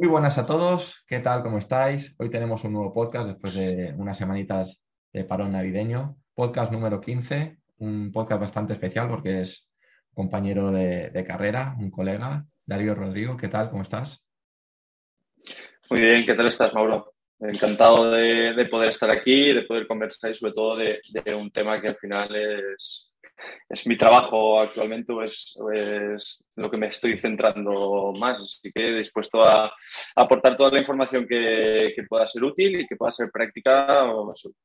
Muy buenas a todos, ¿qué tal? ¿Cómo estáis? Hoy tenemos un nuevo podcast después de unas semanitas de parón navideño. Podcast número 15, un podcast bastante especial porque es compañero de, carrera, un colega, Darío Rodrigo. ¿Qué tal? ¿Cómo estás? Muy bien, ¿qué tal estás, Mauro? Encantado de, de poder estar aquí, de poder conversar y sobre todo de, de un tema que al final es, es mi trabajo actualmente, es, es, lo que me estoy centrando más. Así que dispuesto a, aportar toda la información que, que, pueda ser útil y que pueda ser práctica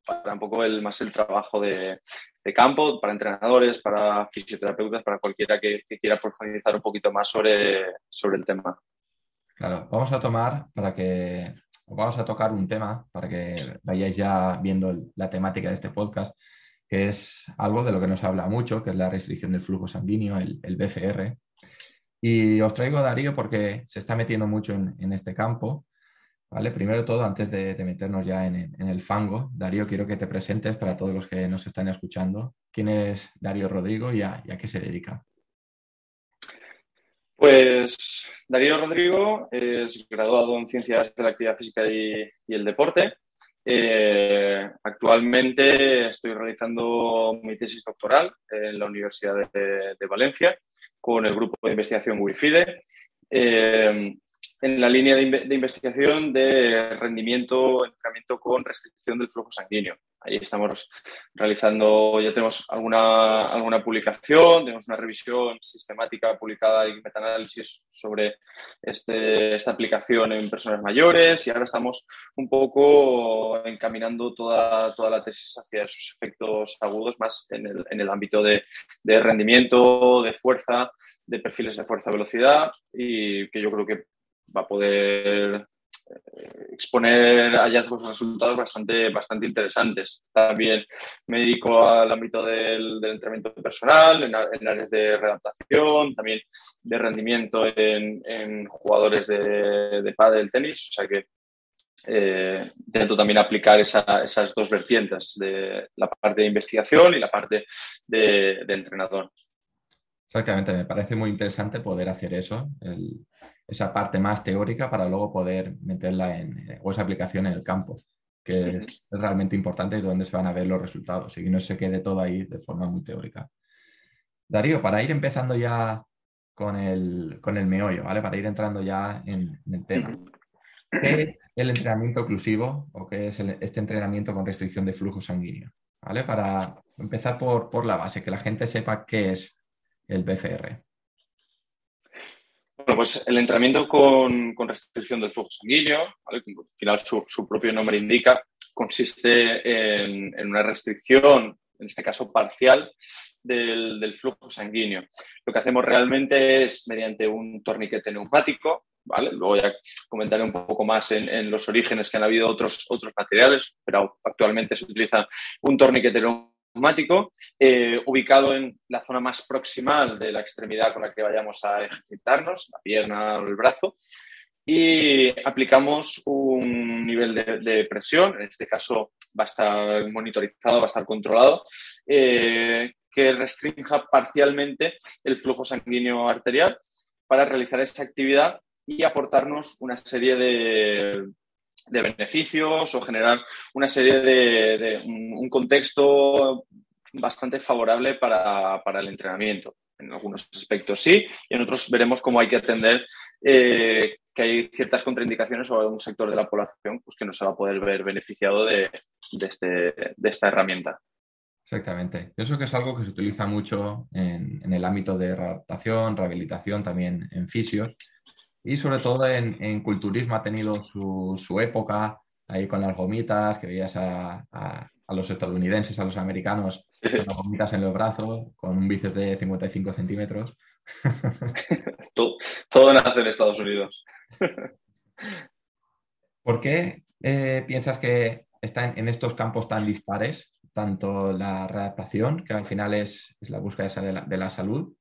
para un poco el, más el trabajo de, de campo, para entrenadores, para fisioterapeutas, para cualquiera que, que, quiera profundizar un poquito más sobre, sobre el tema. Claro, vamos a tomar para que vamos a tocar un tema para que vayáis ya viendo la temática de este podcast, que es algo de lo que nos habla mucho, que es la restricción del flujo sanguíneo, el, BFR. Y os traigo a Darío porque se está metiendo mucho en, este campo. ¿vale? Primero todo, antes de, meternos ya en, el fango, Darío, quiero que te presentes para todos los que nos están escuchando. ¿Quién es Darío Rodrigo y a, qué se dedica? Pues Darío Rodrigo es graduado en Ciencias de la Actividad Física y el Deporte. Eh, actualmente estoy realizando mi tesis doctoral en la Universidad de, Valencia con el grupo de investigación WIFIDE. Eh, en la línea de, de, investigación de rendimiento, entrenamiento con restricción del flujo sanguíneo. Ahí estamos realizando, ya tenemos alguna, alguna publicación, tenemos una revisión sistemática publicada y metaanálisis sobre este, esta aplicación en personas mayores y ahora estamos un poco encaminando toda, toda la tesis hacia esos efectos agudos más en el, en el ámbito de, de rendimiento, de fuerza, de perfiles de fuerza-velocidad y que yo creo que va a poder exponer hallazgos o resultados bastante, bastante interesantes. También me dedico al ámbito del, entrenamiento personal, en, áreas de readaptación, también de rendimiento en, jugadores de, de pádel, tenis, o sea que eh, intento también aplicar esa, esas dos vertientes de la parte de investigación y la parte de, entrenador. Exactamente, me parece muy interesante poder hacer eso, esa parte más teórica para luego poder meterla en, o esa aplicación en el campo, que es realmente importante y donde se van a ver los resultados y que no se quede todo ahí de forma muy teórica. Darío, para ir empezando ya con el, con el meollo, ¿vale? Para ir entrando ya en, en el tema. ¿Qué es el entrenamiento oclusivo o qué es el, este entrenamiento con restricción de flujo sanguíneo? ¿Vale? Para empezar por, por la base, que la gente sepa qué es el BFR. Bueno, pues el entrenamiento con, con restricción del flujo sanguíneo, al final su, su, propio nombre indica, consiste en, en, una restricción, en este caso parcial, del, del, flujo sanguíneo. Lo que hacemos realmente es mediante un torniquete neumático, ¿vale? Luego ya comentaré un poco más en, en los orígenes que han habido otros, otros materiales, pero actualmente se utiliza un torniquete neumático neumático, eh, ubicado en la zona más proximal de la extremidad con la que vayamos a ejercitarnos, la pierna o el brazo, y aplicamos un nivel de, presión, en este caso va a estar monitorizado, va a estar controlado, eh, que restrinja parcialmente el flujo sanguíneo arterial para realizar esa actividad y aportarnos una serie de, de beneficios o generar una serie de, un contexto bastante favorable para, para, el entrenamiento. En algunos aspectos sí, y en otros veremos cómo hay que atender eh, que hay ciertas contraindicaciones o un sector de la población pues, que no se va a poder ver beneficiado de, de, este, de esta herramienta. Exactamente. Pienso que es algo que se utiliza mucho en, en el ámbito de adaptación, rehabilitación, también en fisios, y sobre todo en, en culturismo ha tenido su, su, época ahí con las gomitas, que veías a, a, a, los estadounidenses, a los americanos, con las gomitas en los brazos, con un bíceps de 55 centímetros. todo, todo nace en Estados Unidos. ¿Por qué eh, piensas que están en estos campos tan dispares, tanto la readaptación, que al final es, la búsqueda de la, salud,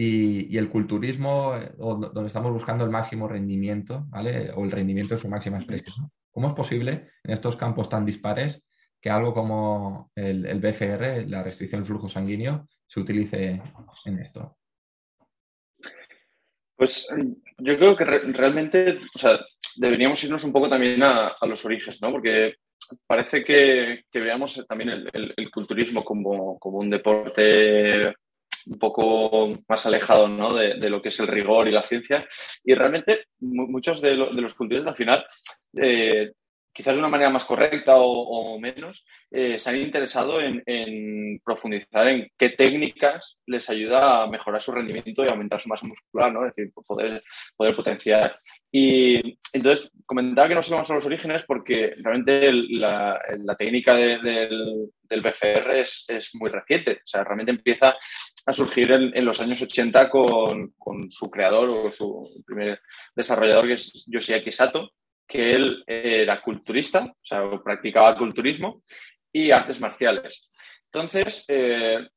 y, el culturismo, eh, donde estamos buscando el máximo rendimiento, ¿vale? O el rendimiento de su máxima expresión. ¿Cómo es posible en estos campos tan dispares que algo como el, el BCR, la restricción del flujo sanguíneo, se utilice en esto? Pues yo creo que realmente, o sea, deberíamos irnos un poco también a, los orígenes, ¿no? Porque parece que, veamos también el, culturismo como, un deporte un poco más alejado ¿no? de, lo que es el rigor y la ciencia. Y realmente muchos de, los culturistas al final eh, quizás de una manera más correcta o, menos, eh, se han interesado en, profundizar en qué técnicas les ayuda a mejorar su rendimiento y aumentar su masa muscular, ¿no? Es decir, poder, poder potenciar. Y entonces comentaba que no a los orígenes porque realmente la, técnica del, del, BFR es, es, muy reciente. O sea, realmente empieza a surgir en, los años 80 con, con, su creador o su primer desarrollador, que es Yoshiaki Sato, que él era culturista, o sea, practicaba culturismo y artes marciales. Entonces, eh,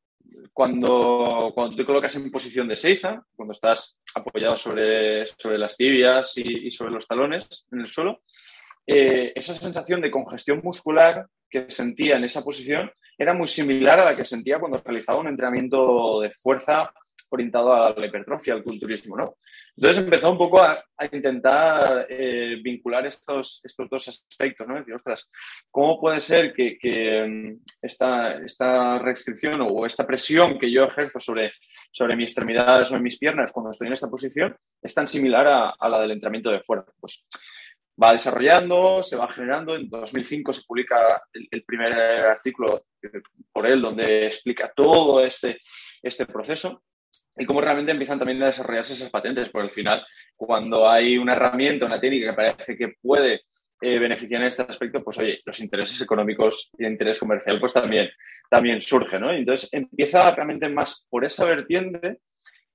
cuando, cuando te colocas en posición de seiza, cuando estás apoyado sobre, sobre las tibias y, sobre los talones en el suelo, eh, esa sensación de congestión muscular que sentía en esa posición era muy similar a la que sentía cuando realizaba un entrenamiento de fuerza orientado a la hipertrofia, al culturismo, ¿no? Entonces empezó un poco a, intentar eh, vincular estos, estos dos aspectos, ¿no? Decir, ostras, ¿cómo puede ser que, mm, esta, restricción o esta presión que yo ejerzo sobre, sobre mi extremidad, sobre mis piernas cuando estoy en esta posición es tan similar a, la del entrenamiento de fuerza? Pues va desarrollando, se va generando. En 2005 se publica el, primer artículo por él donde explica todo este, este proceso y cómo realmente empiezan también a desarrollarse esas patentes, porque al final, cuando hay una herramienta, una técnica que parece que puede eh, beneficiar en este aspecto, pues oye, los intereses económicos y el interés comercial pues también, también surge, ¿no? Entonces empieza realmente más por esa vertiente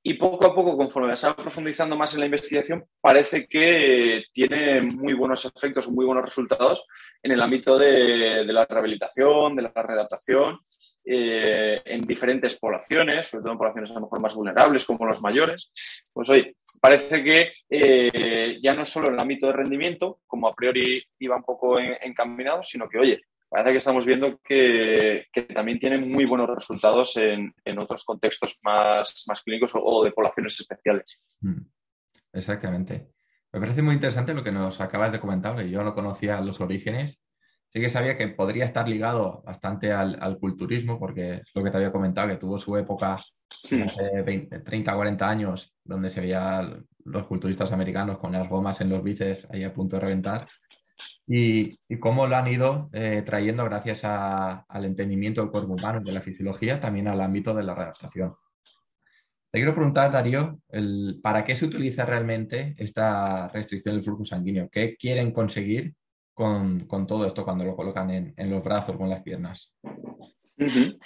y poco a poco, conforme se va profundizando más en la investigación, parece que tiene muy buenos efectos, muy buenos resultados en el ámbito de, la rehabilitación, de la readaptación, eh, en diferentes poblaciones, sobre todo en poblaciones a lo mejor más vulnerables como los mayores. Pues hoy parece que eh, ya no solo en el ámbito de rendimiento, como a priori iba un poco encaminado, sino que, oye, parece que estamos viendo que, también tienen muy buenos resultados en, otros contextos más, más clínicos o, de poblaciones especiales. Mm. Exactamente. Me parece muy interesante lo que nos acabas de comentar, yo no conocía los orígenes. Sí que sabía que podría estar ligado bastante al, culturismo, porque es lo que te había comentado, que tuvo su época hace 20, 30, 40 años, donde se veían los culturistas americanos con las gomas en los bíceps ahí a punto de reventar y, cómo lo han ido eh, trayendo gracias al entendimiento del cuerpo humano y de la fisiología también al ámbito de la redactación. Te quiero preguntar, Darío, ¿para qué se utiliza realmente esta restricción del flujo sanguíneo? ¿Qué quieren conseguir con, todo esto cuando lo colocan en, los brazos o en las piernas? Bueno,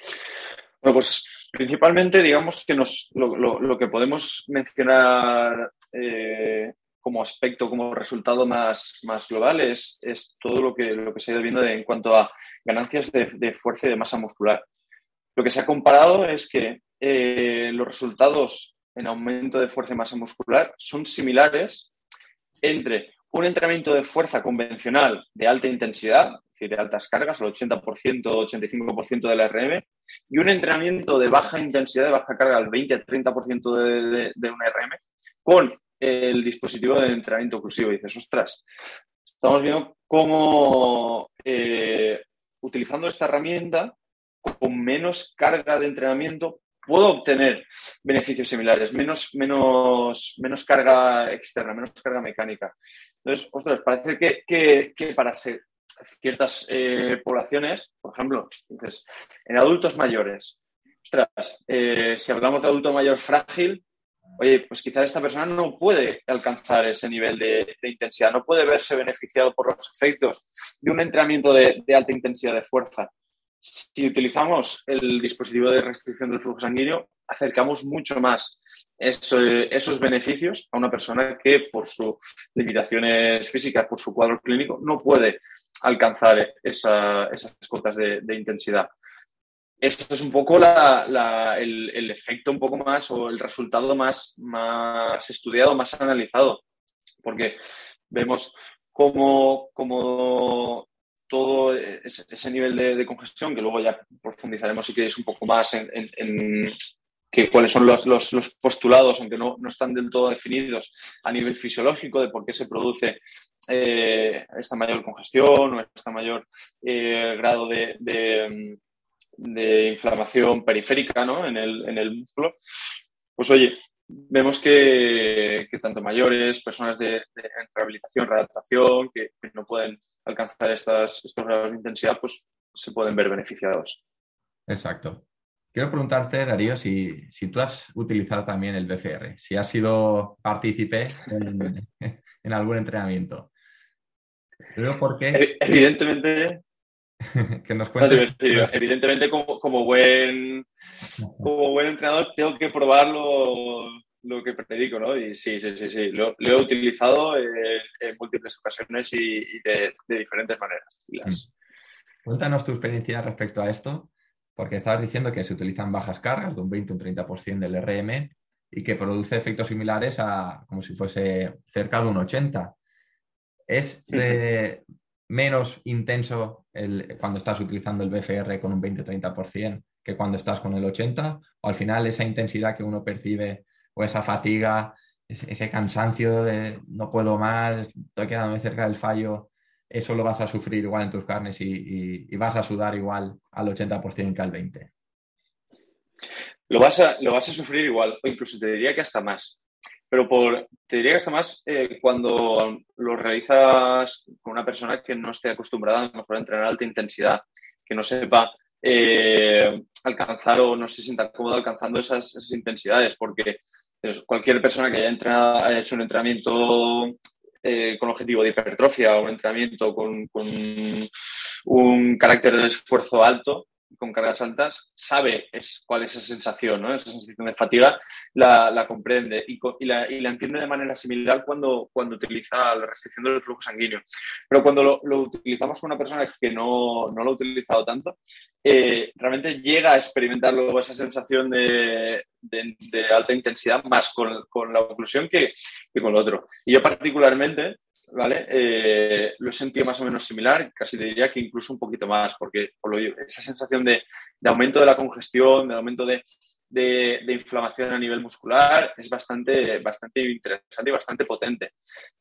pues principalmente digamos que lo, que podemos mencionar eh, como aspecto, como resultado más, más global es, todo lo que, lo que se ha ido viendo en cuanto a ganancias de, fuerza y de masa muscular. Lo que se ha comparado es que eh, los resultados en aumento de fuerza y masa muscular son similares entre un entrenamiento de fuerza convencional de alta intensidad, es decir, de altas cargas, el 80%, 85% de la RM, y un entrenamiento de baja intensidad, de baja carga, al 20-30% de, de, una RM, con el dispositivo de entrenamiento oclusivo. Y dices, ostras, estamos viendo cómo eh, utilizando esta herramienta con menos carga de entrenamiento puedo obtener beneficios similares, menos, menos, menos carga externa, menos carga mecánica. Entonces, ostras, parece que, para ser ciertas eh, poblaciones, por ejemplo, en adultos mayores, ostras, eh, si hablamos de adulto mayor frágil, oye, pues quizás esta persona no puede alcanzar ese nivel de, intensidad, no puede verse beneficiado por los efectos de un entrenamiento de, alta intensidad de fuerza. Si utilizamos el dispositivo de restricción del flujo sanguíneo, acercamos mucho más esos beneficios a una persona que por sus limitaciones físicas, por su cuadro clínico, no puede alcanzar esas cotas de, intensidad. Esto es un poco el, efecto un poco más o el resultado más, más estudiado, más analizado, porque vemos cómo, todo ese, nivel de, congestión, que luego ya profundizaremos si queréis un poco más en, que, cuáles son los, postulados, aunque no, están del todo definidos a nivel fisiológico de por qué se produce eh, esta mayor congestión o este mayor eh, grado de, inflamación periférica en, el, músculo. Pues oye, vemos que, tanto mayores, personas de, rehabilitación, readaptación, que, no pueden alcanzar estas, estos grados de intensidad, pues se pueden ver beneficiados. Exacto. Quiero preguntarte, Darío, si, tú has utilizado también el BFR, si has sido partícipe en, algún entrenamiento. Evidentemente. que nos Evidentemente, como, buen, como buen entrenador, tengo que probar lo, que predico, ¿no? Y sí, sí, sí, sí. Lo, he utilizado en, múltiples ocasiones y, de, diferentes maneras. Mm. Cuéntanos tu experiencia respecto a esto porque estabas diciendo que se utilizan bajas cargas de un 20 o un 30% del RM y que produce efectos similares a como si fuese cerca de un 80. ¿Es menos intenso el, cuando estás utilizando el BFR con un 20-30% que cuando estás con el 80%? ¿O al final esa intensidad que uno percibe o esa fatiga, ese, cansancio de no puedo más, estoy quedándome cerca del fallo, eso lo vas a sufrir igual en tus carnes y, vas a sudar igual al 80% que al 20%. Lo vas, a, lo vas a sufrir igual, o incluso te diría que hasta más. Pero por, te diría que hasta más eh, cuando lo realizas con una persona que no esté acostumbrada a, mejor entrenar a alta intensidad, que no sepa eh, alcanzar o no se sienta cómodo alcanzando esas, intensidades, porque cualquier persona que haya, entrenado, haya hecho un entrenamiento eh, con objetivo de hipertrofia o un entrenamiento con, un carácter de esfuerzo alto, con cargas altas, sabe es, cuál es esa sensación, ¿no? esa sensación de fatiga, la, comprende y, la, entiende de manera similar cuando, cuando utiliza la restricción del flujo sanguíneo. Pero cuando lo, utilizamos con una persona que no, lo ha utilizado tanto, eh, realmente llega a experimentar luego esa sensación de, alta intensidad más con, la oclusión que, que con lo otro. Y yo particularmente ¿vale? Eh, lo he sentido más o menos similar, casi te diría que incluso un poquito más, porque por esa sensación de, aumento de la congestión, de aumento de, inflamación a nivel muscular, es bastante, bastante interesante y bastante potente.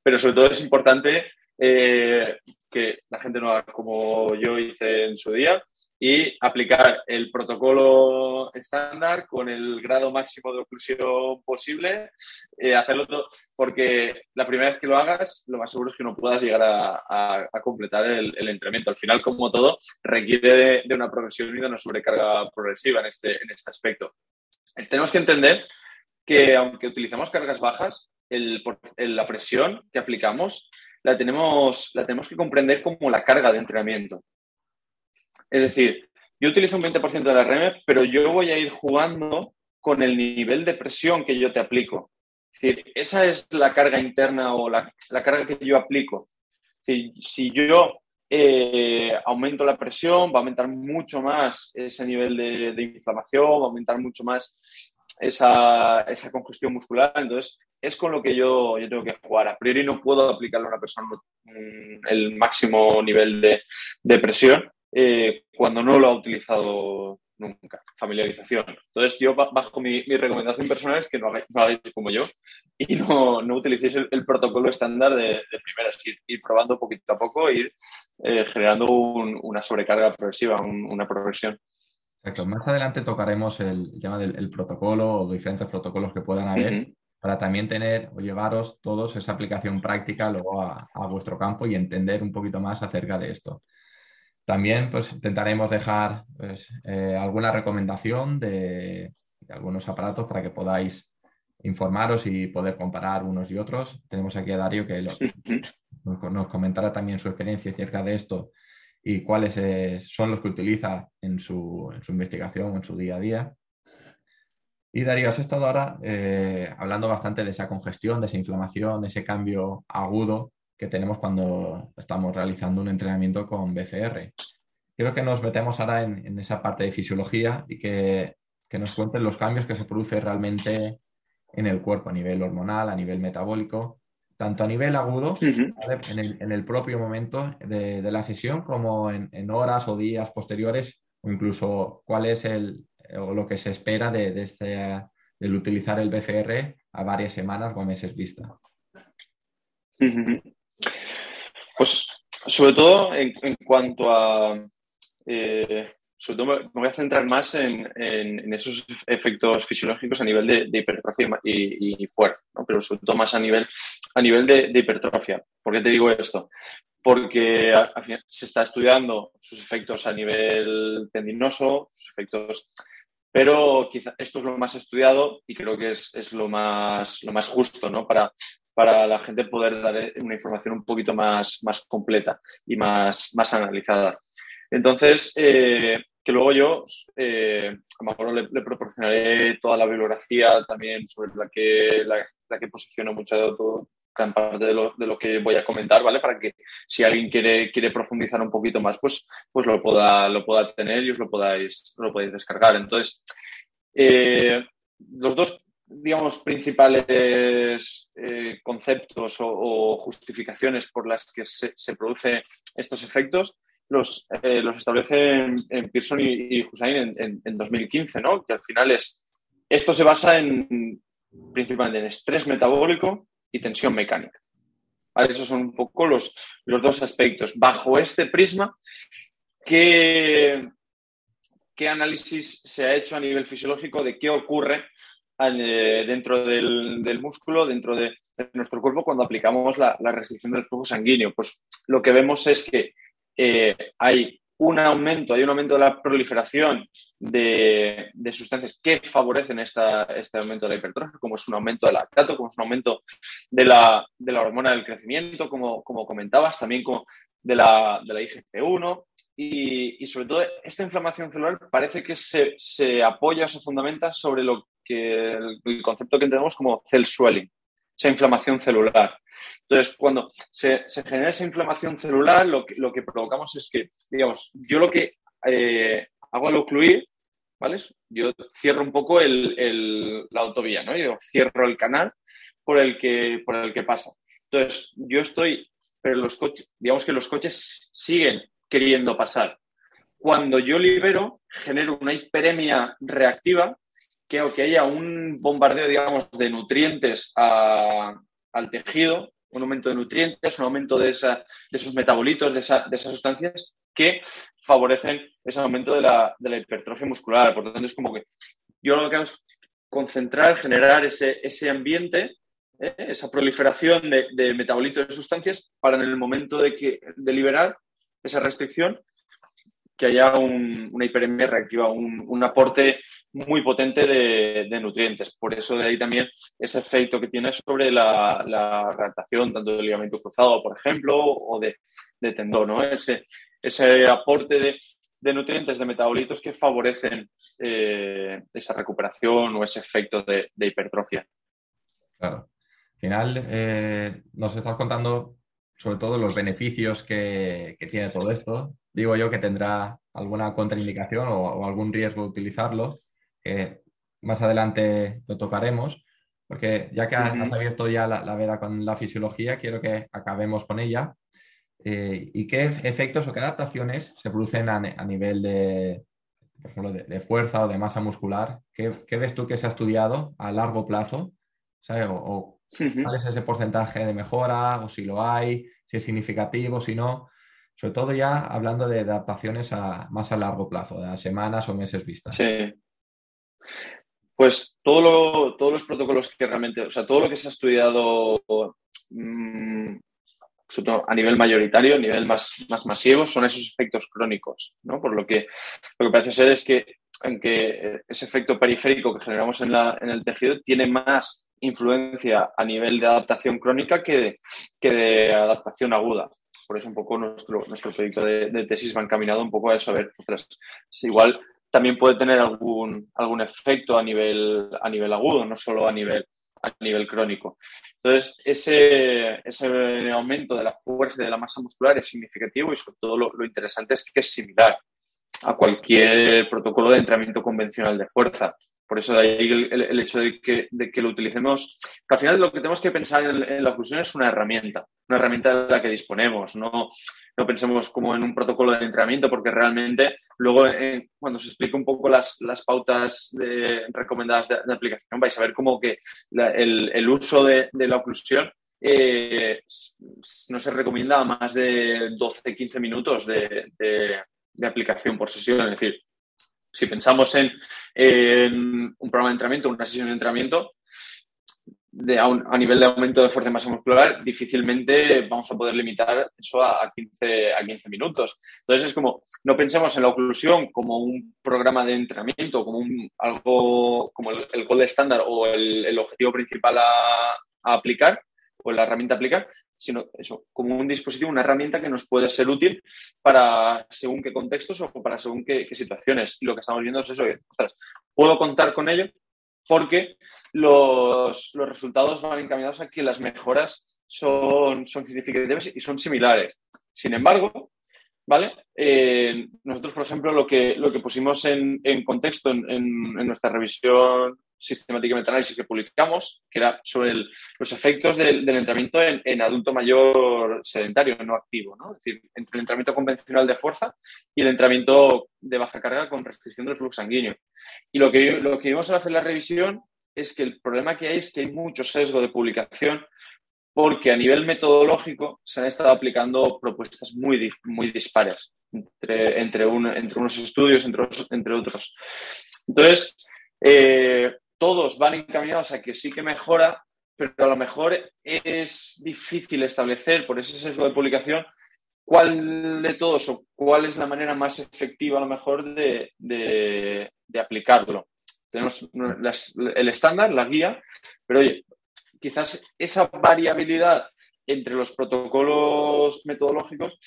Pero sobre todo es importante eh, que la gente no haga como yo hice en su día y aplicar el protocolo estándar con el grado máximo de oclusión posible, eh, hacerlo todo, porque la primera vez que lo hagas, lo más seguro es que no puedas llegar a, completar el, entrenamiento. Al final, como todo, requiere de, una progresión y de una sobrecarga progresiva en este, en este aspecto. Tenemos que entender que aunque utilizamos cargas bajas, la presión que aplicamos la tenemos, la tenemos que comprender como la carga de entrenamiento. Es decir, yo utilizo un 20% de la RM, pero yo voy a ir jugando con el nivel de presión que yo te aplico. Es decir, esa es la carga interna o la, carga que yo aplico. si yo eh, aumento la presión, va a aumentar mucho más ese nivel de, inflamación, va a aumentar mucho más esa, esa, congestión muscular. Entonces, es con lo que yo, yo tengo que jugar. A priori no puedo aplicarle a una persona el máximo nivel de, de presión eh, cuando no lo ha utilizado nunca. Familiarización. Entonces, yo bajo mi, recomendación personal es que no hagáis, como yo y no, no utilicéis el, protocolo estándar de, de primeras, ir, ir, probando poquito a poco, ir eh, generando una sobrecarga progresiva, una progresión. Exacto. Más adelante tocaremos el tema del protocolo o diferentes protocolos que puedan haber para también tener o llevaros todos esa aplicación práctica luego a, vuestro campo y entender un poquito más acerca de esto. También pues, intentaremos dejar pues, eh, alguna recomendación de, algunos aparatos para que podáis informaros y poder comparar unos y otros. Tenemos aquí a Darío que nos, comentará también su experiencia acerca de esto y cuáles son los que utiliza en su, en investigación, en su día a día. Y Darío, has estado ahora eh, hablando bastante de esa congestión, de esa inflamación, ese cambio agudo que tenemos cuando estamos realizando un entrenamiento con BCR. Quiero que nos metemos ahora en, esa parte de fisiología y que, nos cuenten los cambios que se producen realmente en el cuerpo a nivel hormonal, a nivel metabólico, tanto a nivel agudo, en, el, propio momento de, la sesión, como en, en, horas o días posteriores, o incluso cuál es el, o lo que se espera de, de este, del utilizar el BCR a varias semanas o meses vista. Pues sobre todo en, cuanto a... Eh, sobre todo me voy a centrar más en, esos efectos fisiológicos a nivel de, hipertrofia y, fuerza, pero sobre todo más a nivel, a nivel de, hipertrofia. ¿Por qué te digo esto? Porque se está estudiando sus efectos a nivel tendinoso, sus efectos pero quizá esto es lo más estudiado y creo que es, lo, más, lo más justo ¿no? para, para la gente poder dar una información un poquito más, más completa y más, más analizada. Entonces, eh, que luego yo eh, a lo mejor le, proporcionaré toda la bibliografía también sobre la que, la, la que posiciono mucho de todo, gran parte de lo, de lo, que voy a comentar, ¿vale? Para que si alguien quiere, quiere profundizar un poquito más, pues, pues lo, pueda, lo pueda tener y os lo podáis, lo podéis descargar. Entonces, eh, los dos, digamos, principales eh, conceptos o, justificaciones por las que se, se producen estos efectos los, eh, los establecen en Pearson y, Hussain en, en, 2015, ¿no? Que al final es, esto se basa en principalmente en estrés metabólico y tensión mecánica. Esos son un poco los, los dos aspectos. Bajo este prisma, ¿qué, ¿qué, análisis se ha hecho a nivel fisiológico de qué ocurre eh, dentro del, músculo, dentro de, nuestro cuerpo cuando aplicamos la, restricción del flujo sanguíneo? Pues lo que vemos es que eh, hay un aumento, hay un aumento de la proliferación de, sustancias que favorecen este aumento de la hipertrofia, como es un aumento del lactato, como es un aumento de la, hormona del crecimiento, como, como comentabas, también como de la, de la IGC-1. Y, sobre todo, esta inflamación celular parece que se, apoya o se fundamenta sobre lo que el, concepto que entendemos como cell swelling, esa inflamación celular. Entonces, cuando se, genera esa inflamación celular, lo que, lo que, provocamos es que, digamos, yo lo que eh, hago al ocluir, ¿vale? Yo cierro un poco el, la autovía, ¿no? Yo cierro el canal por el, que, por el que pasa. Entonces, yo estoy, pero los coches, digamos que los coches siguen queriendo pasar. Cuando yo libero, genero una hiperemia reactiva que aunque haya un bombardeo, digamos, de nutrientes al tejido, un aumento de nutrientes, un aumento de, esa, de esos metabolitos, de, esa, de, esas sustancias que favorecen ese aumento de la, de la, hipertrofia muscular. Por lo tanto, es como que yo lo que hago es concentrar, generar ese, ese ambiente, ¿eh? esa proliferación de, metabolitos de sustancias para en el momento de, que, de liberar esa restricción que haya un, una hiperemia reactiva, un, un aporte muy potente de, nutrientes. Por eso de ahí también ese efecto que tiene sobre la, la reactación tanto del ligamento cruzado, por ejemplo, o de, tendón, ¿no? Ese, ese aporte de, nutrientes, de metabolitos que favorecen eh, esa recuperación o ese efecto de, hipertrofia. Claro. Al final, eh, nos estás contando sobre todo los beneficios que, tiene todo esto. Digo yo que tendrá alguna contraindicación o, o algún riesgo de utilizarlo, que más adelante lo tocaremos, porque ya que has, abierto ya la, veda con la fisiología, quiero que acabemos con ella. Eh, ¿Y qué efectos o qué adaptaciones se producen a, nivel de, de, fuerza o de masa muscular? ¿Qué, ves tú que se ha estudiado a largo plazo? O, ¿Cuál es ese porcentaje de mejora? ¿O si lo hay? ¿Si es significativo? ¿Si no? Sobre todo ya hablando de adaptaciones a, más a largo plazo, de semanas o meses vistas. Sí. Pues todo todos los protocolos que realmente, o sea, todo lo que se ha estudiado mm, a nivel mayoritario, a nivel más, más masivo, son esos efectos crónicos, ¿no? Por lo que lo que parece ser es que, que ese efecto periférico que generamos en, la, en el tejido tiene más influencia a nivel de adaptación crónica que de, que de adaptación aguda. Por eso un poco nuestro, nuestro proyecto de, tesis va encaminado un poco a eso, a ver, igual también puede tener algún, algún efecto a nivel, a nivel agudo, no solo a nivel, a nivel crónico. Entonces, ese, ese aumento de la fuerza y de la masa muscular es significativo y sobre todo lo, lo interesante es que es similar a cualquier protocolo de entrenamiento convencional de fuerza. Por eso de ahí el, hecho de que, lo utilicemos. al final lo que tenemos que pensar en, la oclusión es una herramienta, una herramienta de la que disponemos. No, no pensemos como en un protocolo de entrenamiento, porque realmente luego eh, cuando se explique un poco las, las pautas recomendadas de, aplicación vais a ver como que el, uso de, de la oclusión eh, no se recomienda más de 12-15 minutos de, de aplicación por sesión. Es decir, si pensamos en, un programa de entrenamiento, una sesión de entrenamiento, a, nivel de aumento de fuerza masa muscular, difícilmente vamos a poder limitar eso a, 15, a 15 minutos. Entonces es como, no pensemos en la oclusión como un programa de entrenamiento, como un, algo como el, el gold estándar o el, objetivo principal a, a, aplicar o la herramienta a aplicar, sino eso, como un dispositivo, una herramienta que nos puede ser útil para según qué contextos o para según qué, situaciones. Lo que estamos viendo es eso, puedo contar con ello porque los, resultados van encaminados a que las mejoras son, son significativas y son similares. Sin embargo, ¿vale? Eh, nosotros, por ejemplo, lo que, lo que pusimos en, contexto en, nuestra revisión sistemática de análisis que publicamos, que era sobre los efectos del, entrenamiento en, adulto mayor sedentario, no activo, ¿no? Es decir, entre el entrenamiento convencional de fuerza y el entrenamiento de baja carga con restricción del flujo sanguíneo. Y lo que, lo que vimos al hacer la revisión es que el problema que hay es que hay mucho sesgo de publicación porque a nivel metodológico se han estado aplicando propuestas muy, muy dispares entre, entre, unos estudios, entre, entre otros. Entonces, eh, todos van encaminados a que sí que mejora, pero a lo mejor es difícil establecer por ese sesgo de publicación cuál de todos o cuál es la manera más efectiva a lo mejor de, de, aplicarlo. Tenemos el estándar, la guía, pero oye, quizás esa variabilidad entre los protocolos metodológicos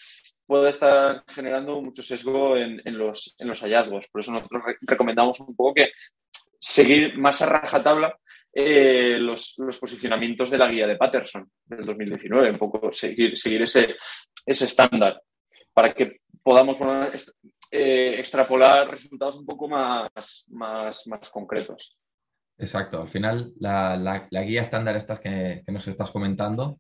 puede estar generando mucho sesgo en, los, en los, hallazgos. Por eso nosotros recomendamos un poco que seguir más a rajatabla eh, los, posicionamientos de la guía de Patterson del 2019, un poco seguir, seguir ese, ese estándar para que podamos eh, extrapolar resultados un poco más, más, más concretos. Exacto, al final la, guía estándar estas que, nos estás comentando,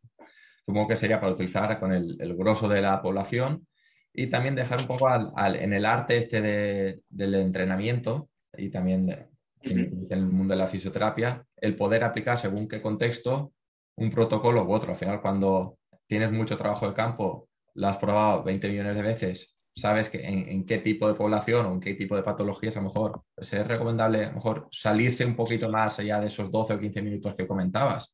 supongo que sería para utilizar con el, el grosso de la población y también dejar un poco en el arte este del entrenamiento y también de, en el mundo de la fisioterapia, el poder aplicar según qué contexto un protocolo u otro. Al final, cuando tienes mucho trabajo de campo, lo has probado 20 millones de veces, sabes que en, qué tipo de población o en qué tipo de patologías a lo mejor pues es recomendable a lo mejor salirse un poquito más allá de esos 12 o 15 minutos que comentabas.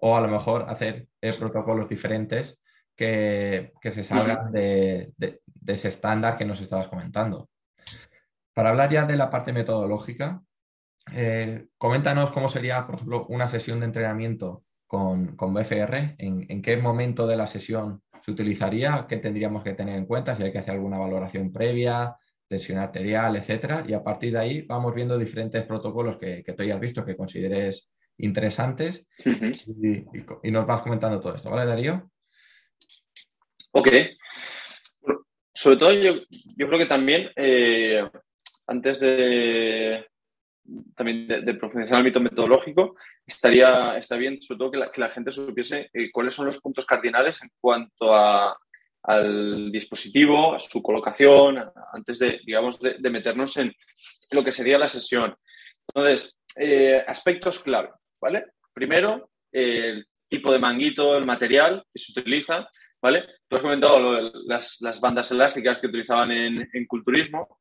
O a lo mejor hacer eh, protocolos diferentes que, se salgan de, de ese estándar que nos estabas comentando. Para hablar ya de la parte metodológica, eh, coméntanos cómo sería, por ejemplo, una sesión de entrenamiento con, BFR, ¿En, qué momento de la sesión se utilizaría, qué tendríamos que tener en cuenta, si hay que hacer alguna valoración previa, tensión arterial, etcétera, y a partir de ahí vamos viendo diferentes protocolos que, tú hayas visto que consideres interesantes y, nos vas comentando todo esto, ¿vale, Darío? Ok. Sobre todo yo, creo que también eh, antes de, también de, profundizar en el ámbito metodológico, estaría está bien, sobre todo, que la, que la gente supiese eh, cuáles son los puntos cardinales en cuanto a, al dispositivo, a su colocación, antes de, digamos, de, meternos en lo que sería la sesión. Entonces, eh, aspectos clave, ¿vale? Primero, el tipo de manguito, el material que se utiliza, ¿vale? Tú has comentado las, las, bandas elásticas que utilizaban en, en culturismo,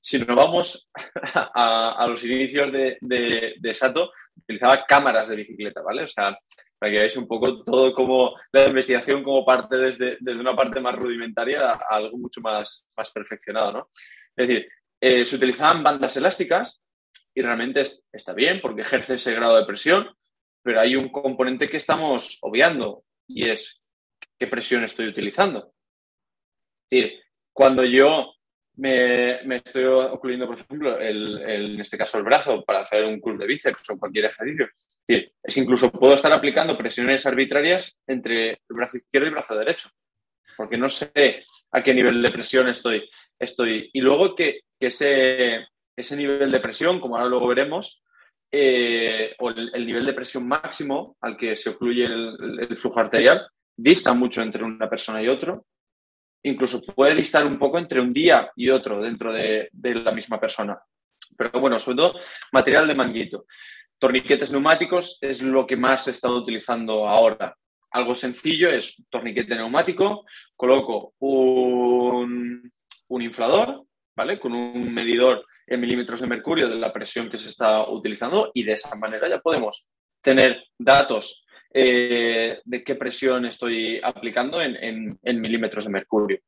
si nos vamos a, los inicios de, Sato, utilizaba cámaras de bicicleta, ¿vale? O sea, para que veáis un poco todo como la investigación como parte desde, una parte más rudimentaria a, algo mucho más, más perfeccionado, ¿no? Es decir, eh, se utilizaban bandas elásticas y realmente está bien porque ejerce ese grado de presión, pero hay un componente que estamos obviando y es qué presión estoy utilizando. Es decir, cuando yo me, estoy ocluyendo, por ejemplo, en este caso el brazo para hacer un curl de bíceps o cualquier ejercicio. Es, es que incluso puedo estar aplicando presiones arbitrarias entre el brazo izquierdo y el brazo derecho, porque no sé a qué nivel de presión estoy. estoy. Y luego que, ese, ese nivel de presión, como ahora luego veremos, eh, o el, nivel de presión máximo al que se ocluye el, flujo arterial, dista mucho entre una persona y otro. Incluso puede distar un poco entre un día y otro dentro de, la misma persona. Pero bueno, sobre todo material de manguito. Torniquetes neumáticos es lo que más se está utilizando ahora. Algo sencillo es torniquete neumático, coloco un, inflador, ¿vale? Con un medidor en milímetros de mercurio de la presión que se está utilizando y de esa manera ya podemos tener datos eh, de qué presión estoy aplicando en, milímetros de mercurio.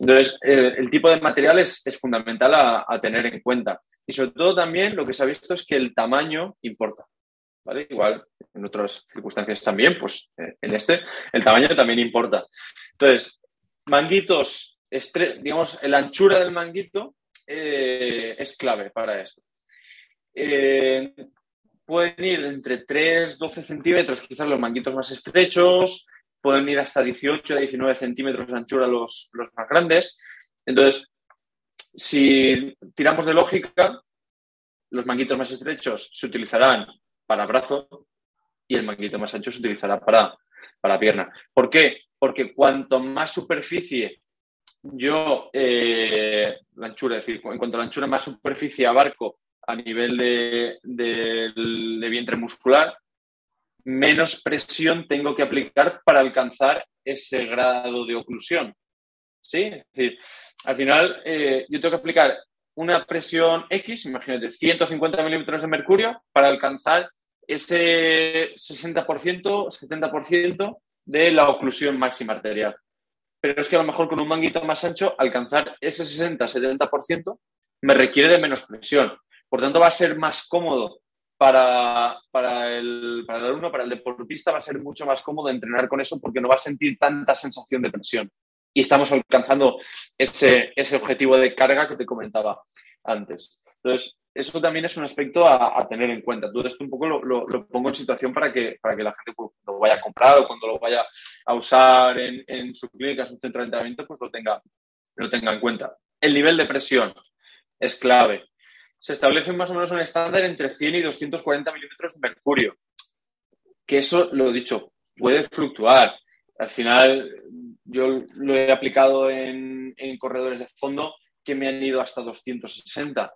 Entonces, el tipo de material es, fundamental a, tener en cuenta. Y sobre todo también lo que se ha visto es que el tamaño importa. ¿vale? Igual en otras circunstancias también, pues eh, en este el tamaño también importa. Entonces, manguitos, digamos, la anchura del manguito eh, es clave para esto. Pueden ir entre 3, 12 centímetros, quizás los manguitos más estrechos, pueden ir hasta 18, 19 centímetros de anchura los, los más grandes. Entonces, si tiramos de lógica, los manguitos más estrechos se utilizarán para brazo y el manguito más ancho se utilizará para, para pierna. ¿Por qué? Porque cuanto más superficie yo, eh, la anchura, es decir, en cuanto a la anchura, más superficie abarco a nivel de, de vientre muscular, menos presión tengo que aplicar para alcanzar ese grado de oclusión. ¿Sí? Es decir, al final eh, yo tengo que aplicar una presión X, imagínate, 150 milímetros de mercurio, para alcanzar ese 60%, 70% de la oclusión máxima arterial. Pero es que a lo mejor con un manguito más ancho, alcanzar ese 60-70% me requiere de menos presión. Por tanto, va a ser más cómodo para, para, el, para el alumno, para el deportista, va a ser mucho más cómodo entrenar con eso porque no va a sentir tanta sensación de presión y estamos alcanzando ese, objetivo de carga que te comentaba antes. Entonces, eso también es un aspecto a, tener en cuenta. Todo esto un poco lo, pongo en situación para que, para que la gente cuando lo vaya a comprar o cuando lo vaya a usar en, su clínica, en su centro de entrenamiento, pues lo tenga, lo tenga en cuenta. El nivel de presión es clave. Se establece más o menos un estándar entre 100 y 240 milímetros de mercurio. Que eso, lo he dicho, puede fluctuar. Al final, yo lo he aplicado en, corredores de fondo que me han ido hasta 260.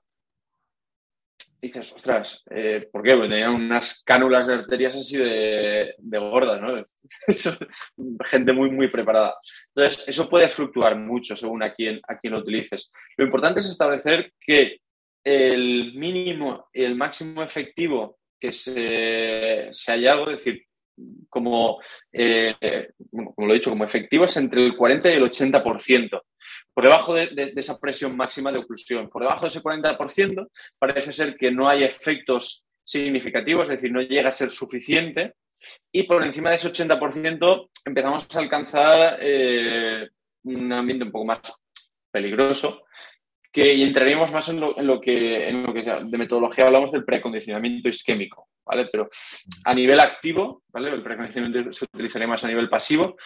Y dices, ostras, eh, ¿por qué? Porque tenían unas cánulas de arterias así de, gordas, ¿no? Gente muy, muy preparada. Entonces, eso puede fluctuar mucho según a quién, a quién lo utilices. Lo importante es establecer que el mínimo y el máximo efectivo que se, se haya es decir, como, eh, como lo he dicho, como efectivo es entre el 40 y el 80%. Por debajo de, esa presión máxima de oclusión, por debajo de ese 40%, parece ser que no hay efectos significativos, es decir, no llega a ser suficiente. Y por encima de ese 80% empezamos a alcanzar eh, un ambiente un poco más peligroso, que y entraríamos más en lo, que, en lo que de metodología hablamos del precondicionamiento isquémico, ¿vale? Pero a nivel activo, ¿vale? El precondicionamiento se utilizaría más a nivel pasivo.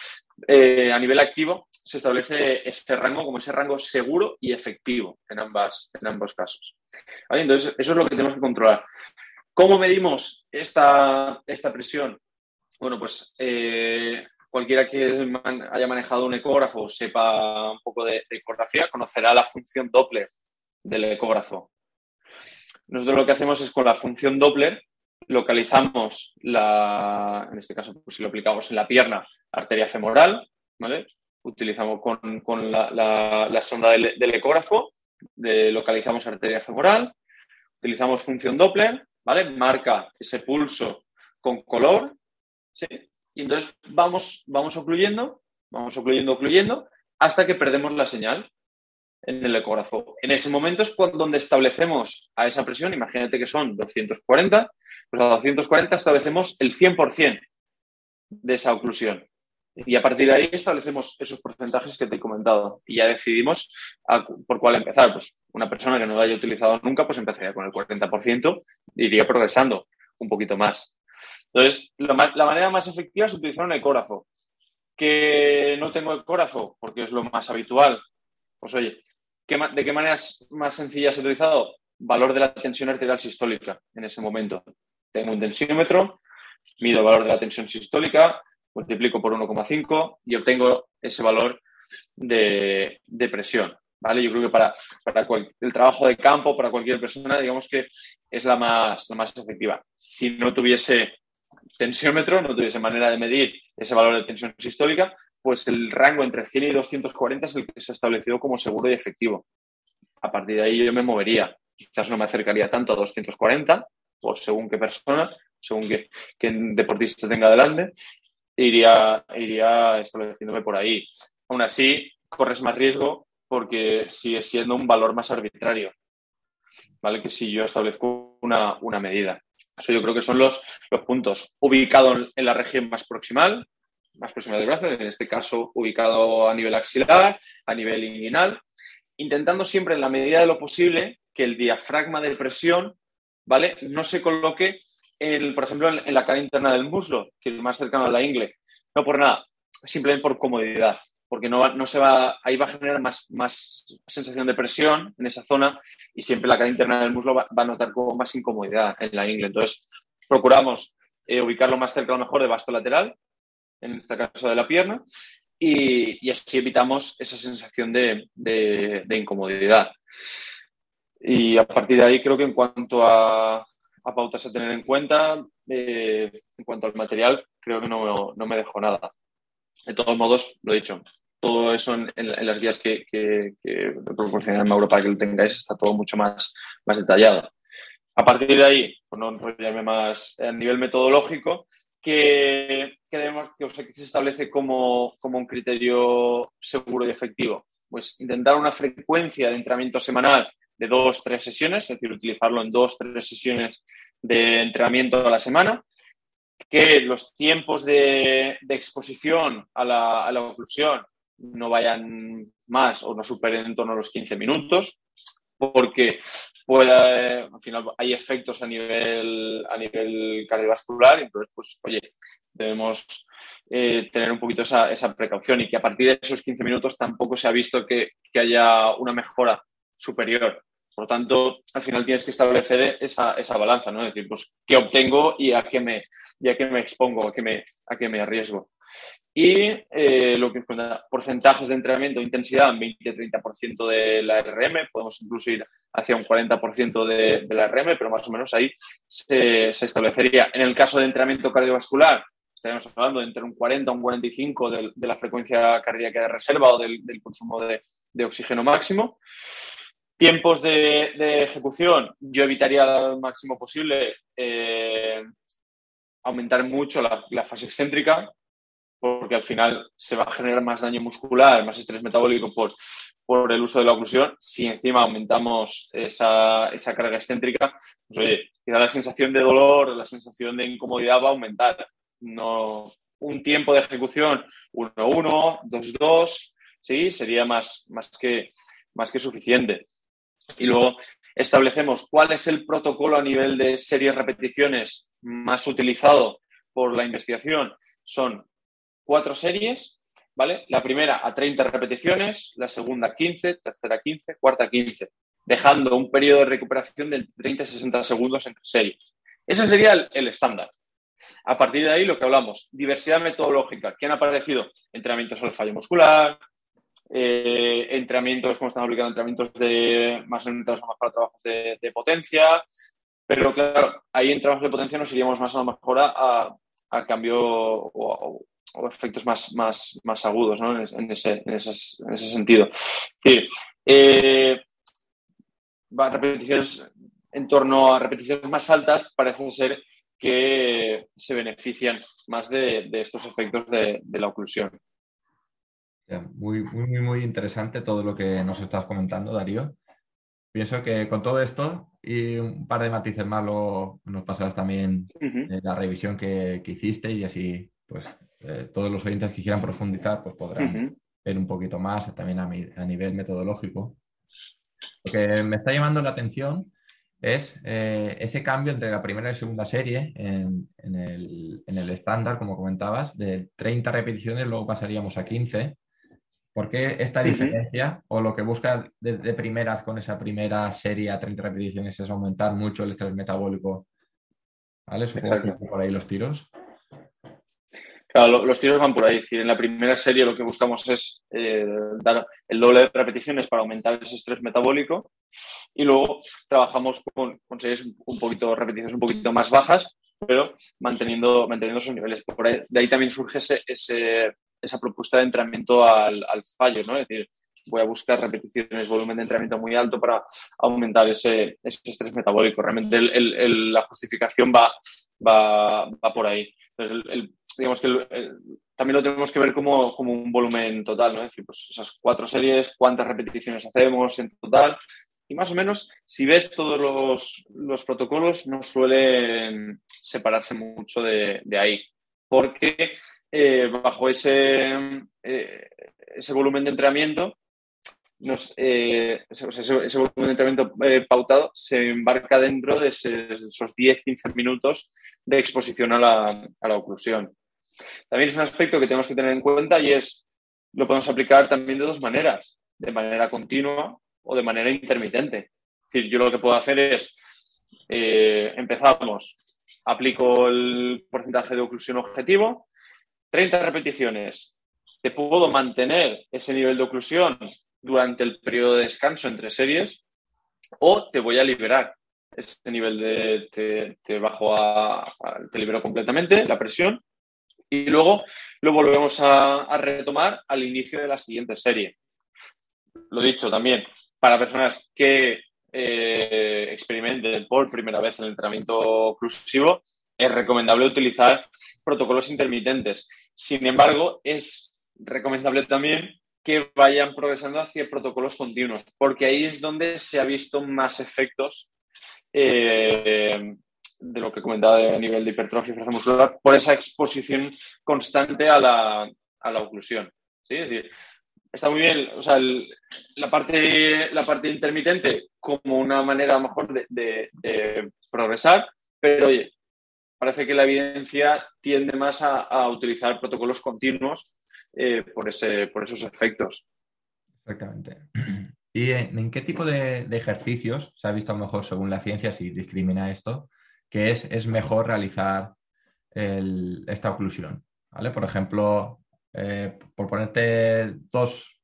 Eh, a nivel activo se establece este rango como ese rango seguro y efectivo en, ambas, en ambos casos. Entonces, eso es lo que tenemos que controlar. ¿Cómo medimos esta, esta presión? Bueno, pues eh, cualquiera que haya manejado un ecógrafo sepa un poco de, ecografía conocerá la función Doppler del ecógrafo. Nosotros lo que hacemos es con la función Doppler localizamos la, en este caso, pues si lo aplicamos en la pierna, arteria femoral, ¿vale? Utilizamos con, la, sonda del, ecógrafo, localizamos arteria femoral, utilizamos función Doppler, ¿vale? Marca ese pulso con color, ¿sí? Y entonces vamos, vamos ocluyendo, vamos ocluyendo, ocluyendo, hasta que perdemos la señal en el ecógrafo. En ese momento es cuando donde establecemos a esa presión, imagínate que son 240, pues a 240 establecemos el 100% de esa oclusión. Y a partir de ahí establecemos esos porcentajes que te he comentado y ya decidimos por cuál empezar. Pues una persona que no lo haya utilizado nunca, pues empezaría con el 40% y iría progresando un poquito más. Entonces, la, manera más efectiva es utilizar un ecógrafo. Que no tengo ecógrafo porque es lo más habitual. Pues oye, ¿de qué manera más sencilla he utilizado? Valor de la tensión arterial sistólica en ese momento. Tengo un tensiómetro, mido el valor de la tensión sistólica, multiplico por 1,5 y obtengo ese valor de, presión. ¿Vale? Yo creo que para, para el trabajo de campo, para cualquier persona, digamos que es la más, la más efectiva. Si no tuviese tensiómetro, no tuviese manera de medir ese valor de tensión sistólica, pues el rango entre 100 y 240 es el que se ha establecido como seguro y efectivo. A partir de ahí yo me movería. Quizás no me acercaría tanto a 240, por según qué persona, según qué, qué deportista tenga delante, iría, iría estableciéndome por ahí. Aún así, corres más riesgo porque sigue siendo un valor más arbitrario, ¿vale? Que si yo establezco una, medida. Eso yo creo que son los, los puntos. Ubicado en la región más proximal, más proxima del brazo, en este caso ubicado a nivel axilar, a nivel inguinal, intentando siempre en la medida de lo posible que el diafragma de presión, ¿vale? No se coloque por ejemplo, en, la cara interna del muslo, es más cercano a la ingle. No por nada, simplemente por comodidad, porque no, no se va, ahí va a generar más, más sensación de presión en esa zona y siempre la cara interna del muslo va, a notar como más incomodidad en la ingle. Entonces, procuramos eh, ubicarlo más cerca a lo mejor de basto lateral, en este caso de la pierna, y, así evitamos esa sensación de, de incomodidad. Y a partir de ahí creo que en cuanto a, pautas a tener en cuenta. Eh, en cuanto al material, creo que no, me dejo nada. De todos modos, lo he dicho, todo eso en, las guías que, que, que proporcionan Mauro para que lo tengáis está todo mucho más, más detallado. A partir de ahí, por no enrollarme más a nivel metodológico, que, que, que, se establece como, como, un criterio seguro y efectivo? Pues intentar una frecuencia de entrenamiento semanal de dos, tres sesiones, es decir, utilizarlo en dos, tres sesiones de entrenamiento a la semana, que los tiempos de, exposición a la, a oclusión no vayan más o no superen en torno a los 15 minutos, porque pueda, al final hay efectos a nivel, a nivel cardiovascular, entonces, pues, oye, debemos eh, tener un poquito esa, precaución y que a partir de esos 15 minutos tampoco se ha visto que haya una mejora superior. Por lo tanto, al final tienes que establecer esa, esa balanza, ¿no? Es decir, pues, ¿qué obtengo y a qué me, y a me expongo, a qué me, a qué me arriesgo? Y eh, lo que porcentajes de entrenamiento, intensidad, 20-30% de la RM, podemos incluso ir hacia un 40% de, de, la RM, pero más o menos ahí se, establecería. En el caso de entrenamiento cardiovascular, estaríamos hablando entre un 40 a un 45 de, de la frecuencia cardíaca de reserva o del, consumo de oxígeno máximo. Tiempos de, ejecución, yo evitaría al máximo posible eh, aumentar mucho la, fase excéntrica, porque al final se va a generar más daño muscular, más estrés metabólico por, por el uso de la oclusión. Si encima aumentamos esa, carga excéntrica, pues oye, la sensación de dolor, la sensación de incomodidad va a aumentar. No, un tiempo de ejecución 1-1, 2-2, sí, sería más, más, que, más que suficiente. Y luego establecemos cuál es el protocolo a nivel de series repeticiones más utilizado por la investigación. Son cuatro series, ¿vale? La primera a 30 repeticiones, la segunda 15, tercera 15, cuarta 15, dejando un periodo de recuperación de 30 y 60 segundos entre series. Ese sería el, estándar. A partir de ahí, lo que hablamos, diversidad metodológica. ¿Quién han aparecido? Entrenamientos al fallo muscular, eh, entrenamientos, como estamos aplicando, entrenamientos de, más orientados para trabajos de, potencia, pero claro, ahí en trabajos de potencia nos iríamos más a lo mejor a, cambio o, efectos más, más, más agudos ¿no? en, ese, en, ese, en, ese, sentido. Sí, eh, repeticiones en torno a repeticiones más altas parece ser que se benefician más de, de estos efectos de, de la oclusión. Muy, muy, muy interesante todo lo que nos estás comentando, Darío. Pienso que con todo esto y un par de matices más lo, nos pasarás también en la revisión que, hiciste y así pues eh, todos los oyentes que quieran profundizar pues podrán ver un poquito más también a, nivel metodológico. Lo que me está llamando la atención es eh, ese cambio entre la primera y segunda serie en, el, estándar, como comentabas, de 30 repeticiones, luego pasaríamos a 15. ¿Por qué esta diferencia o lo que busca de, de, primeras con esa primera serie a 30 repeticiones es aumentar mucho el estrés metabólico ¿Vale? Supongo que por ahí los tiros. Claro, los tiros van por ahí. en la primera serie lo que buscamos es eh, dar el doble de repeticiones para aumentar ese estrés metabólico y luego trabajamos con, series un poquito, repeticiones un poquito más bajas, pero manteniendo, manteniendo sus niveles. Por ahí, de ahí también surge ese, esa propuesta de entrenamiento al, al fallo, ¿no? Es decir, voy a buscar repeticiones, volumen de entrenamiento muy alto para aumentar ese, estrés metabólico. Realmente la justificación va, va, por ahí. digamos que también lo tenemos que ver como, un volumen total, ¿no? Es decir, pues esas cuatro series, cuántas repeticiones hacemos en total. Y más o menos, si ves todos los, protocolos, no suelen separarse mucho de, ahí. Porque eh, bajo ese, eh, ese volumen de entrenamiento eh, ese, volumen de entrenamiento eh, pautado se embarca dentro de esos 10-15 minutos de exposición a la, oclusión. También es un aspecto que tenemos que tener en cuenta y es, lo podemos aplicar también de dos maneras, de manera continua o de manera intermitente. Es decir, yo lo que puedo hacer es, eh, empezamos, aplico el porcentaje de oclusión objetivo, 30 repeticiones, te puedo mantener ese nivel de oclusión durante el periodo de descanso entre series o te voy a liberar ese nivel de te, bajo a, te libero completamente la presión y luego lo volvemos a, retomar al inicio de la siguiente serie. Lo dicho también, para personas que eh, experimenten por primera vez el entrenamiento oclusivo, es recomendable utilizar protocolos intermitentes. Sin embargo, es recomendable también que vayan progresando hacia protocolos continuos, porque ahí es donde se ha visto más efectos eh, de lo que comentaba a nivel de hipertrofia y muscular, por esa exposición constante a la, oclusión. ¿sí? Es decir, está muy bien, o sea, la, parte, la parte intermitente como una manera a mejor de, progresar, pero oye, parece que la evidencia tiende más a utilizar protocolos continuos eh, por, ese, por esos efectos. Exactamente. ¿Y en, qué tipo de, ejercicios se ha visto a lo mejor según la ciencia, si discrimina esto, que es, es mejor realizar esta oclusión? ¿vale? Por ejemplo, eh, por ponerte dos,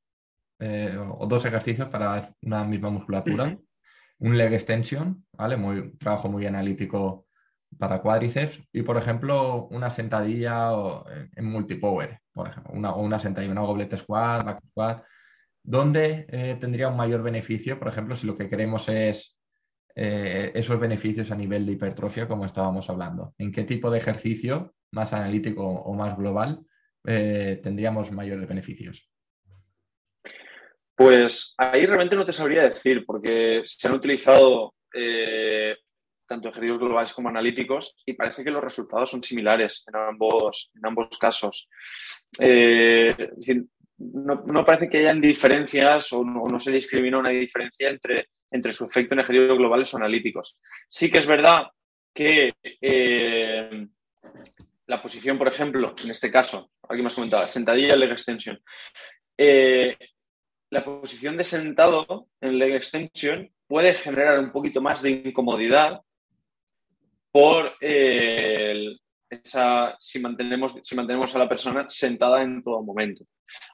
eh, o dos ejercicios para una misma musculatura, un leg extension, ¿vale? Muy, trabajo muy analítico para cuádriceps y, por ejemplo, una sentadilla en multipower, por ejemplo, una, una sentadilla, una goblet squat, back squat, donde eh, tendría un mayor beneficio, por ejemplo, si lo que queremos es eh, esos beneficios a nivel de hipertrofia, como estábamos hablando. ¿En qué tipo de ejercicio, más analítico o más global, eh, tendríamos mayores beneficios? Pues ahí realmente no te sabría decir, porque se han utilizado tanto ejercicios globales como analíticos, y parece que los resultados son similares en ambos, en ambos casos. Eh, no, parece que hayan diferencias o no, se discrimina una diferencia entre, entre su efecto en ejercicios globales o analíticos. Sí que es verdad que eh, la posición, por ejemplo, en este caso, aquí me has comentado, sentadilla, leg extension. Eh, la posición de sentado en leg extension puede generar un poquito más de incomodidad por eh, esa, si, mantenemos, si mantenemos a la persona sentada en todo momento.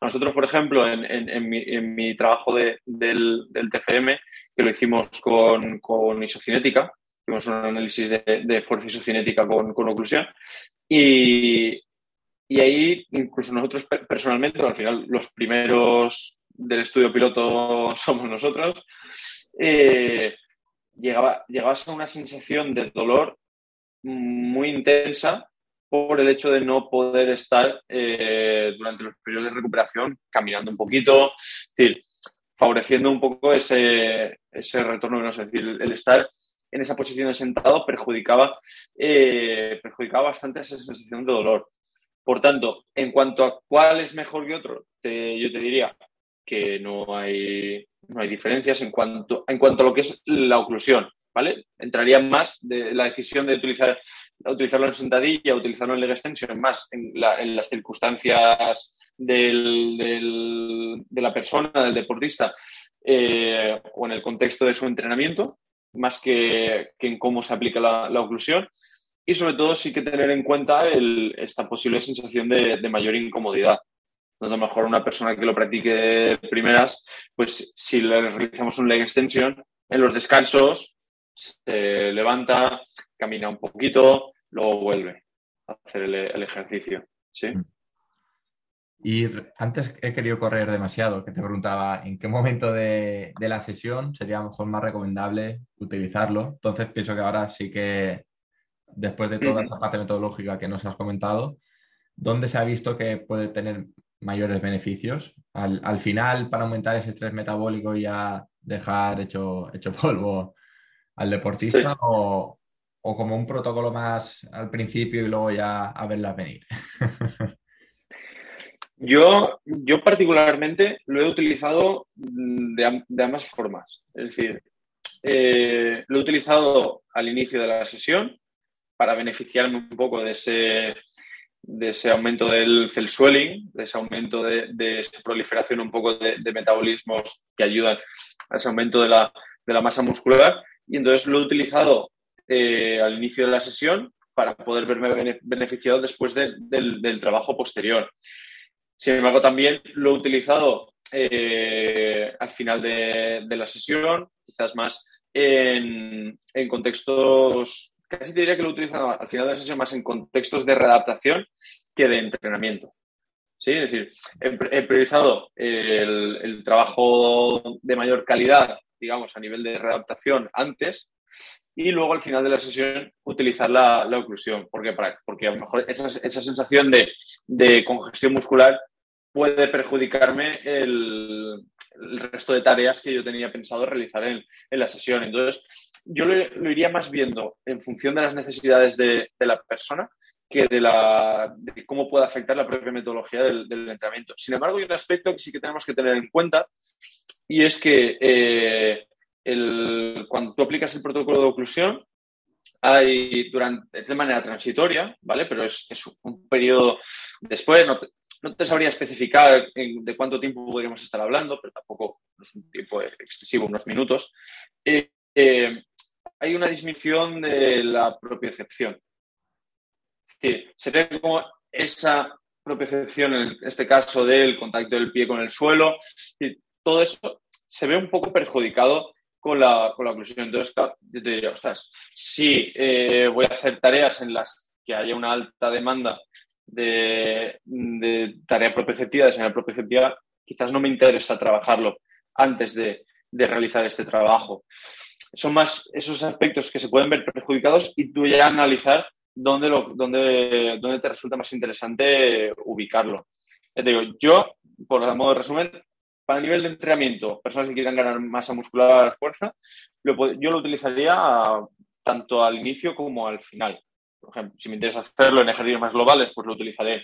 Nosotros, por ejemplo, en, mi, trabajo del, TFM, que lo hicimos con, isocinética, hicimos un análisis de, fuerza isocinética con, con oclusión, y, ahí, incluso nosotros personalmente, al final los primeros del estudio piloto somos nosotros, eh, llegaba, llegabas a una sensación de dolor muy intensa por el hecho de no poder estar eh, durante los periodos de recuperación caminando un poquito, es decir, favoreciendo un poco ese, ese retorno venoso. Es decir, el estar en esa posición de sentado perjudicaba, eh, perjudicaba bastante esa sensación de dolor. Por tanto, en cuanto a cuál es mejor que otro, yo te diría que no hay, no hay diferencias en cuanto, en cuanto a lo que es la oclusión. ¿Vale? Entraría más de la decisión de utilizar, utilizarlo en sentadilla, utilizarlo en leg extension, más en, las circunstancias del, de la persona, del deportista, eh, o en el contexto de su entrenamiento, más que, en cómo se aplica la, oclusión. Y sobre todo sí que tener en cuenta esta posible sensación de, mayor incomodidad. a lo mejor una persona que lo practique de primeras, pues si le realizamos un leg extension, en los descansos se levanta, camina un poquito, luego vuelve a hacer el, ejercicio. ¿sí? Mm. Y antes he querido correr demasiado, que te preguntaba en qué momento de, la sesión sería mejor más recomendable utilizarlo. Entonces pienso que ahora sí que, después de toda esa parte metodológica que nos has comentado, ¿dónde se ha visto que puede tener mayores beneficios? Al, final, para aumentar ese estrés metabólico y ya dejar hecho, hecho polvo al deportista o, como un protocolo más al principio y luego ya a verla venir? yo, yo particularmente lo he utilizado de, ambas formas. Es decir, eh, lo he utilizado al inicio de la sesión para beneficiarme un poco de ese, de ese aumento del cell swelling, de ese aumento de, esa proliferación un poco de, metabolismos que ayudan a ese aumento de la, de la masa muscular y entonces lo he utilizado eh, al inicio de la sesión para poder verme beneficiado después del, trabajo posterior. Sin embargo, también lo he utilizado eh, al final de, la sesión, quizás más en, contextos, casi te diría que lo he utilizado al final de la sesión más en contextos de readaptación que de entrenamiento. ¿Sí? Es decir, he, priorizado el, el, trabajo de mayor calidad digamos, a nivel de readaptación antes y luego al final de la sesión utilizar la, oclusión. ¿Por qué? porque a lo mejor esa, sensación de, congestión muscular puede perjudicarme el, resto de tareas que yo tenía pensado realizar en, la sesión. Entonces, yo lo, iría más viendo en función de las necesidades de, la persona que de, la, cómo puede afectar la propia metodología del, entrenamiento. Sin embargo, hay un aspecto que sí que tenemos que tener en cuenta y es que eh, cuando tú aplicas el protocolo de oclusión, hay durante, de manera transitoria, ¿vale? Pero es, un periodo después, no te, sabría especificar de cuánto tiempo podríamos estar hablando, pero tampoco es un tiempo excesivo, unos minutos. Eh, eh, hay una disminución de la propiocepción. Es decir, se ve como esa propiocepción, en este caso del contacto del pie con el suelo, todo eso se ve un poco perjudicado con la, con la oclusión. Entonces, yo te diría, ostras, si eh, voy a hacer tareas en las que haya una alta demanda de, de tarea propioceptiva, de señal propioceptiva, quizás no me interesa trabajarlo antes de, realizar este trabajo. Son más esos aspectos que se pueden ver perjudicados y tú ya analizar dónde, dónde, dónde te resulta más interesante ubicarlo. te digo, yo, por modo de resumen, para el nivel de entrenamiento, personas que quieran ganar masa muscular, fuerza, yo lo utilizaría tanto al inicio como al final. Por ejemplo, si me interesa hacerlo en ejercicios más globales, pues lo utilizaré.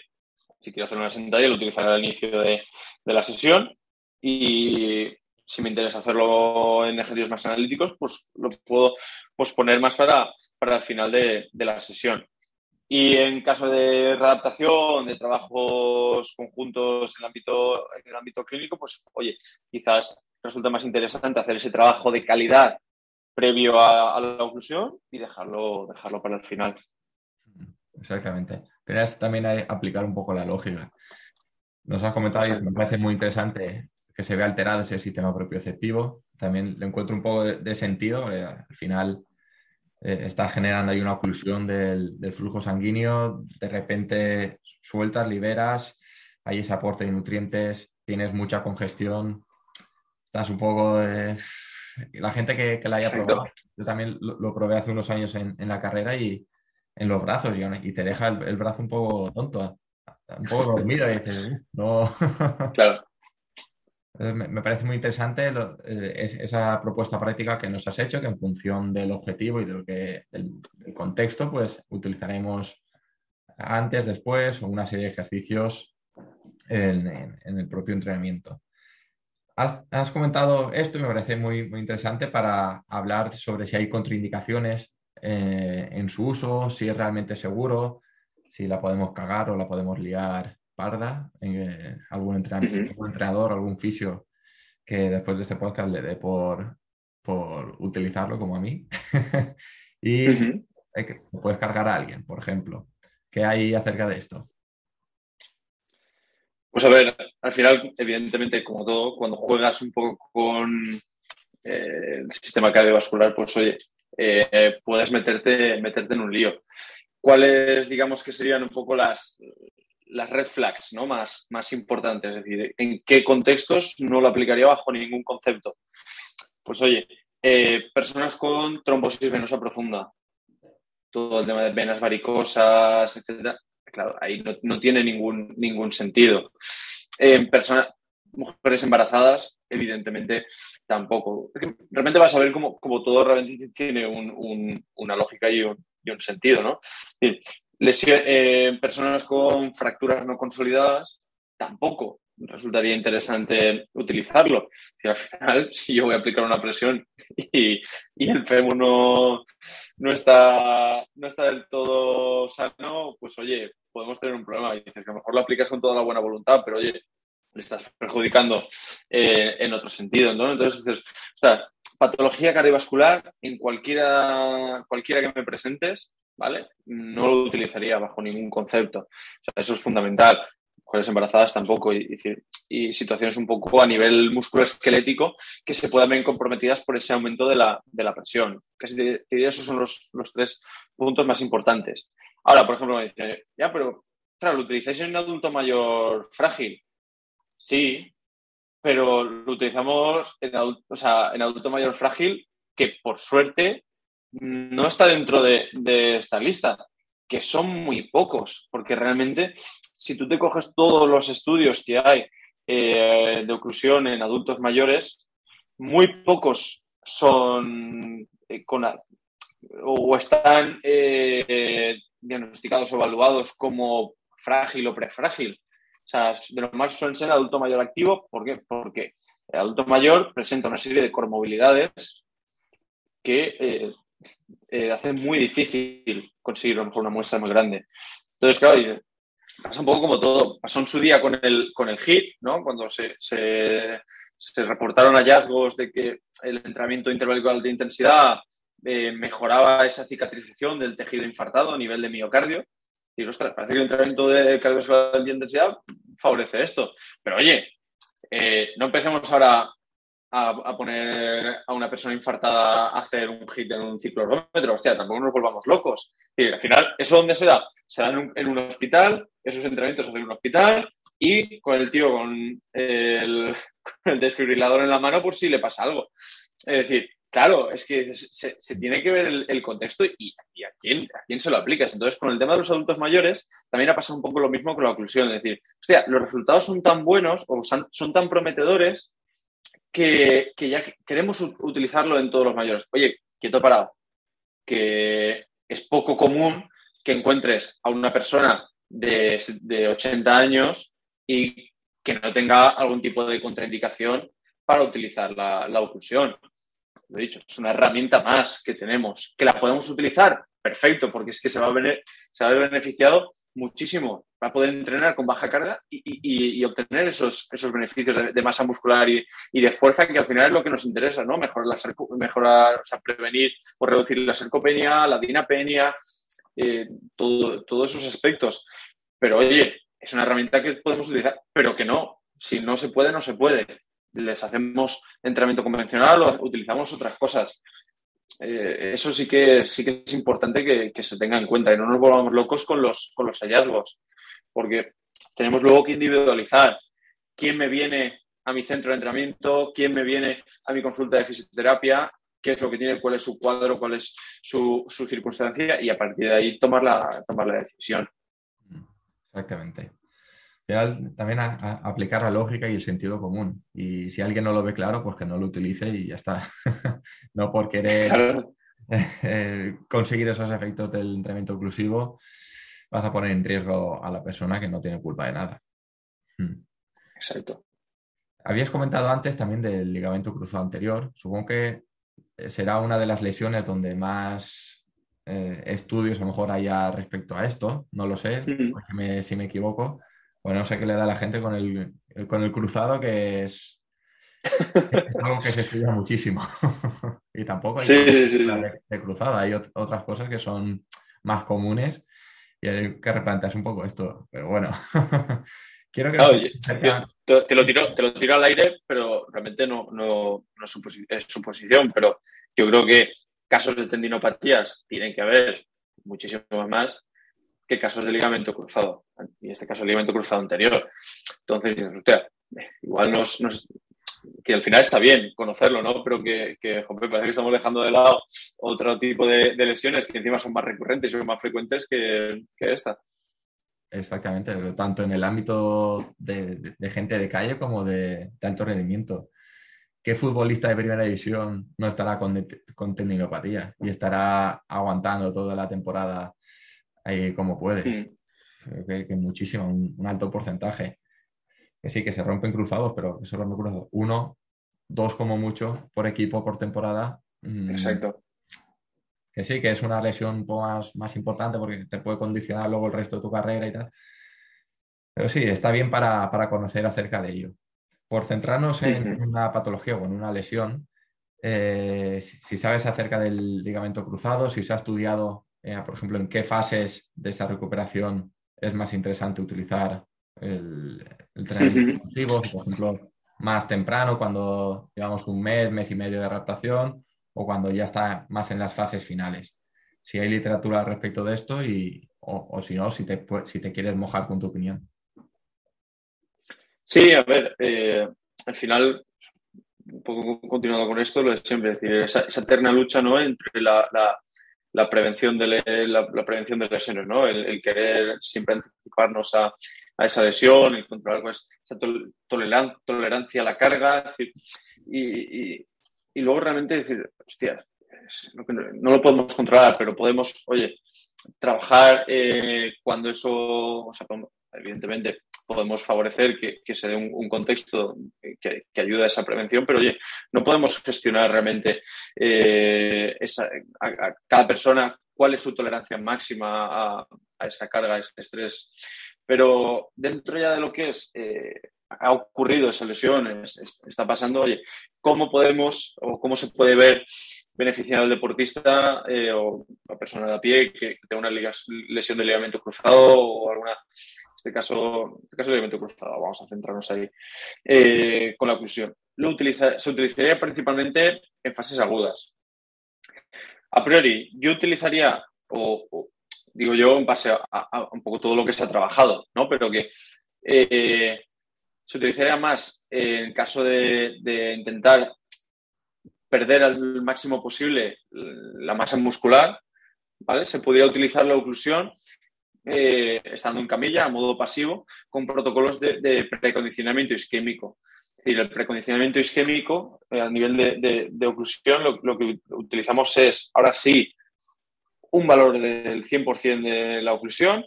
Si quiero hacer una sentadilla, lo utilizaré al inicio de, la sesión. Y si me interesa hacerlo en ejercicios más analíticos, pues lo puedo posponer más para, para el final de la sesión. Y en caso de readaptación, de trabajos conjuntos en el ámbito, en el ámbito clínico, pues oye, quizás resulta más interesante hacer ese trabajo de calidad previo a, la oclusión y dejarlo, dejarlo para el final. Exactamente. Tenías también aplicar un poco la lógica. Nos has comentado y me parece muy interesante que se vea alterado ese sistema propioceptivo. También le encuentro un poco de, sentido. al final eh, está generando ahí una oclusión del, flujo sanguíneo, de repente sueltas, liberas, hay ese aporte de nutrientes, tienes mucha congestión, estás un poco... La gente que, la haya probado, yo también lo, probé hace unos años en, la carrera y en los brazos y, te deja el, brazo un poco tonto, un poco dormido y dices, no. claro. Me parece muy interesante eh, esa propuesta práctica que nos has hecho, que en función del objetivo y del, contexto, pues utilizaremos antes, después o una serie de ejercicios en, el propio entrenamiento. Has, comentado esto y me parece muy, muy interesante para hablar sobre si hay contraindicaciones eh, en su uso, si es realmente seguro, si la podemos cagar o la podemos liar parda, eh, algún, entrenador, algún fisio que después de este podcast le dé por, por utilizarlo como a mí. y puedes cargar a alguien, por ejemplo. ¿Qué hay acerca de esto? Pues a ver, al final, evidentemente, como todo, cuando juegas un poco con eh, el sistema cardiovascular, pues oye, eh, puedes meterte, meterte en un lío. ¿Cuáles, digamos, que serían un poco las, las red flags ¿no? más, más importantes? Es decir, ¿en qué contextos no lo aplicaría bajo ningún concepto? Pues oye, eh, personas con trombosis venosa profunda, todo el tema de venas varicosas, etcétera, claro, ahí no, tiene ningún, ningún sentido. En personas, mujeres embarazadas, evidentemente tampoco. Realmente vas a ver como, todo realmente tiene una lógica y un, sentido, ¿no? Eh, personas con fracturas no consolidadas, tampoco resultaría interesante utilizarlo. Si al final, si yo voy a aplicar una presión y, el fémur no, no, está, no está del todo sano, pues oye, podemos tener un problema. Y dices que a lo mejor lo aplicas con toda la buena voluntad, pero oye, le estás perjudicando eh, en otro sentido. Entonces, o sea, patología cardiovascular en cualquiera, cualquiera que me presentes, ¿vale? No lo utilizaría bajo ningún concepto. Eso es fundamental mujeres embarazadas tampoco, y, situaciones un poco a nivel musculoesquelético que se puedan ver comprometidas por ese aumento de la, de la presión. Casi esos son los, los, tres puntos más importantes. Ahora, por ejemplo, me dice, ya, pero claro, ¿lo utilizáis en un adulto mayor frágil? Sí, pero lo utilizamos en adulto, o sea, en adulto mayor frágil que por suerte no está dentro de, esta lista que son muy pocos, porque realmente si tú te coges todos los estudios que hay eh, de oclusión en adultos mayores, muy pocos son eh, con, o están eh, diagnosticados o evaluados como frágil o prefrágil. O sea, de lo más suelen ser adulto mayor activo. ¿Por qué? Porque el adulto mayor presenta una serie de comorbilidades que eh, hace muy difícil conseguir a lo mejor una muestra muy grande. Entonces, claro, pasa un poco como todo. Pasó en su día con el, con el HIT, ¿no? Cuando se, se, reportaron hallazgos de que el entrenamiento intervalual de intensidad eh, mejoraba esa cicatrización del tejido infartado a nivel de miocardio. Y, ostras, parece que el entrenamiento de cardiovascular de intensidad favorece esto. Pero oye, eh, no empecemos ahora a, poner a una persona infartada a hacer un hit en un ciclorrómetro. Hostia, tampoco nos volvamos locos. Y al final, ¿eso dónde se da? Se da en un, hospital, esos entrenamientos se hacen en un hospital y con el tío con el, desfibrilador en la mano por si le pasa algo. Es decir, claro, es que se, tiene que ver el, contexto y, a, quién, se lo aplicas. Entonces, con el tema de los adultos mayores, también ha pasado un poco lo mismo con la oclusión. Es decir, hostia, los resultados son tan buenos o son tan prometedores que, ya queremos utilizarlo en todos los mayores. Oye, quieto parado, que es poco común que encuentres a una persona de, 80 años y que no tenga algún tipo de contraindicación para utilizar la, la oclusión. Lo he dicho, es una herramienta más que tenemos. ¿Que la podemos utilizar? Perfecto, porque es que se va a ver, se va a beneficiado muchísimo para poder entrenar con baja carga y, obtener esos, esos beneficios de, masa muscular y, de fuerza, que al final es lo que nos interesa, ¿no? Mejorar, la, mejorar o sea, prevenir o reducir la sarcopenia, la dinapenia, eh, todos esos aspectos. Pero oye, es una herramienta que podemos utilizar, pero que no, si no se puede, no se puede. Les hacemos entrenamiento convencional o utilizamos otras cosas. Eh, eso sí que, sí que es importante que, se tenga en cuenta y no nos volvamos locos con los, con los hallazgos, porque tenemos luego que individualizar quién me viene a mi centro de entrenamiento, quién me viene a mi consulta de fisioterapia, qué es lo que tiene, cuál es su cuadro, cuál es su, su circunstancia y a partir de ahí tomar la, tomar la decisión. Exactamente también aplicar la lógica y el sentido común. Y si alguien no lo ve claro, pues que no lo utilice y ya está. no por querer eh, conseguir esos efectos del entrenamiento inclusivo, vas a poner en riesgo a la persona que no tiene culpa de nada. Hmm. Exacto. Habías comentado antes también del ligamento cruzado anterior. Supongo que será una de las lesiones donde más eh, estudios a lo mejor haya respecto a esto. No lo sé, si me equivoco. Bueno, no sé qué le da a la gente con el, con el cruzado, que es, algo que se estudia muchísimo. y tampoco hay de, cruzado, hay otras cosas que son más comunes y hay que replantearse un poco esto. Pero bueno, quiero que... te, lo tiro, te lo tiro al aire, pero realmente no, no, es suposición, pero yo creo que casos de tendinopatías tienen que haber muchísimos más que casos de ligamento cruzado, y en este caso el ligamento cruzado anterior. Entonces usted, igual nos, que al final está bien conocerlo, ¿no? Pero que, que parece que estamos dejando de lado otro tipo de, lesiones que encima son más recurrentes y son más frecuentes que, esta. Exactamente, pero tanto en el ámbito de, gente de calle como de, alto rendimiento. ¿Qué futbolista de primera división no estará con, con tendinopatía y estará aguantando toda la temporada ahí como puede. Creo que, muchísimo, un, alto porcentaje. Que sí, que se rompen cruzados, pero que se rompen cruzados. Uno, dos como mucho por equipo, por temporada. Mm, Exacto. Que sí, que es una lesión un poco más, más importante porque te puede condicionar luego el resto de tu carrera y tal. Pero sí, está bien para, conocer acerca de ello. Por centrarnos en una patología o en una lesión, eh, si sabes acerca del ligamento cruzado, si se ha estudiado eh, por ejemplo, en qué fases de esa recuperación es más interesante utilizar el, entrenamiento por ejemplo, más temprano, cuando llevamos un mes, mes y medio de adaptación, o cuando ya está más en las fases finales. Si hay literatura al respecto de esto y, o, si no, si te, si te quieres mojar con tu opinión. Sí, a ver, eh, al final, un poco continuando con esto, lo de siempre, decir, esa, eterna lucha ¿no? entre la, la prevención de, la, prevención de lesiones, ¿no? El, querer siempre anticiparnos a, esa lesión, el controlar pues, esa tolerancia a la carga, y, luego realmente decir, hostia, no, lo podemos controlar, pero podemos, oye, trabajar eh, cuando eso, o sea, evidentemente podemos favorecer que, se dé un, contexto que, ayude a esa prevención, pero oye, no podemos gestionar realmente eh, a, cada persona cuál es su tolerancia máxima a, esa carga, a ese estrés. Pero dentro ya de lo que es, eh, ha ocurrido esa lesión, está pasando, oye, ¿cómo podemos o cómo se puede ver beneficiar al deportista eh, o la persona de a pie que tenga una lesión de ligamento cruzado o alguna este caso, este caso de evento cruzado, vamos a centrarnos ahí, eh, con la oclusión. Lo utiliza, se utilizaría principalmente en fases agudas. A priori, yo utilizaría, o, digo yo en base a, un poco todo lo que se ha trabajado, ¿no? Pero que eh, se utilizaría más en caso de, de intentar perder al máximo posible la masa muscular, ¿vale? Se podría utilizar la oclusión eh, estando en camilla a modo pasivo con protocolos de, precondicionamiento isquémico. Es el precondicionamiento isquémico eh, a nivel de, oclusión lo, que utilizamos es, ahora sí, un valor del 100% de la oclusión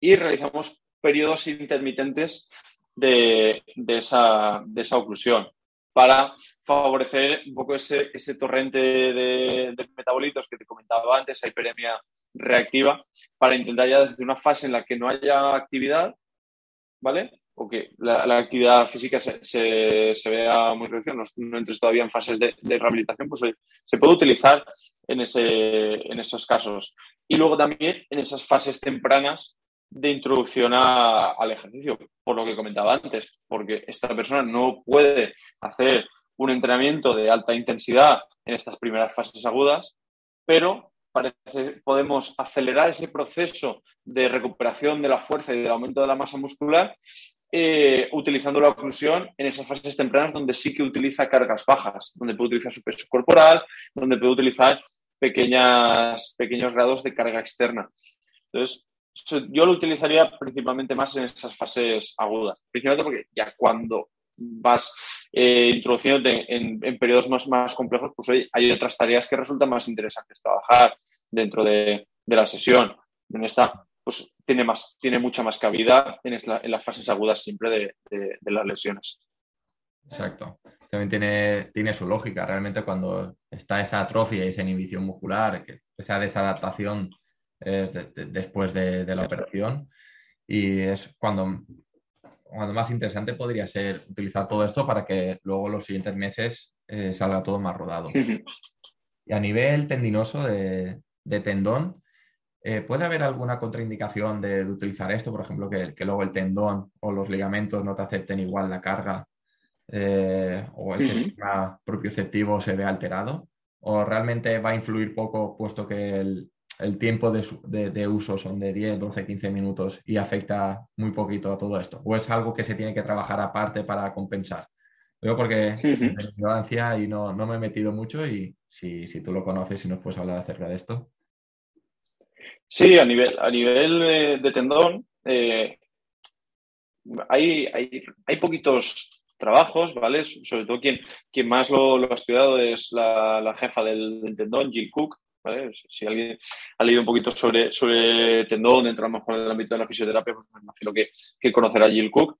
y realizamos periodos intermitentes de, esa, oclusión para favorecer un poco ese, torrente de, metabolitos que te comentaba antes, esa hiperemia reactiva para intentar ya desde una fase en la que no haya actividad, ¿vale? O que la, actividad física se, se, vea muy reducida, no, entres todavía en fases de, rehabilitación, pues se puede utilizar en, ese, en esos casos. Y luego también en esas fases tempranas de introducción al ejercicio, por lo que comentaba antes, porque esta persona no puede hacer un entrenamiento de alta intensidad en estas primeras fases agudas, pero podemos acelerar ese proceso de recuperación de la fuerza y del aumento de la masa muscular eh, utilizando la oclusión en esas fases tempranas donde sí que utiliza cargas bajas, donde puede utilizar su peso corporal, donde puede utilizar pequeñas, pequeños grados de carga externa. Entonces, yo lo utilizaría principalmente más en esas fases agudas, principalmente porque ya cuando vas eh, introduciéndote en, periodos más, más complejos, pues hay otras tareas que resultan más interesantes trabajar dentro de, la sesión. En esta pues tiene, más, tiene mucha más cabida en, las fases agudas siempre de, las lesiones. Exacto. También tiene, tiene su lógica. Realmente cuando está esa atrofia y esa inhibición muscular, esa desadaptación después de, la operación, y es cuando, cuando más interesante podría ser utilizar todo esto para que luego los siguientes meses eh, salga todo más rodado. Y a nivel tendinoso de, tendón, eh, ¿puede haber alguna contraindicación de, utilizar esto? Por ejemplo, que, luego el tendón o los ligamentos no te acepten igual la carga eh, o el sistema propioceptivo se ve alterado. ¿O realmente va a influir poco puesto que el, tiempo de, de, uso son de 10, 12, 15 minutos y afecta muy poquito a todo esto? ¿O es algo que se tiene que trabajar aparte para compensar? Yo porque ignorancia y no, me he metido mucho y si, si, tú lo conoces y si nos puedes hablar acerca de esto. Sí, a nivel, a nivel de, tendón eh, hay, hay, poquitos trabajos, ¿vale? Sobre todo quien, quien más lo, ha estudiado es la, jefa del, tendón, Jill Cook, ¿vale? Si alguien ha leído un poquito sobre, sobre tendón dentro a lo del ámbito de la fisioterapia, pues me imagino que, que conocerá Jill Cook.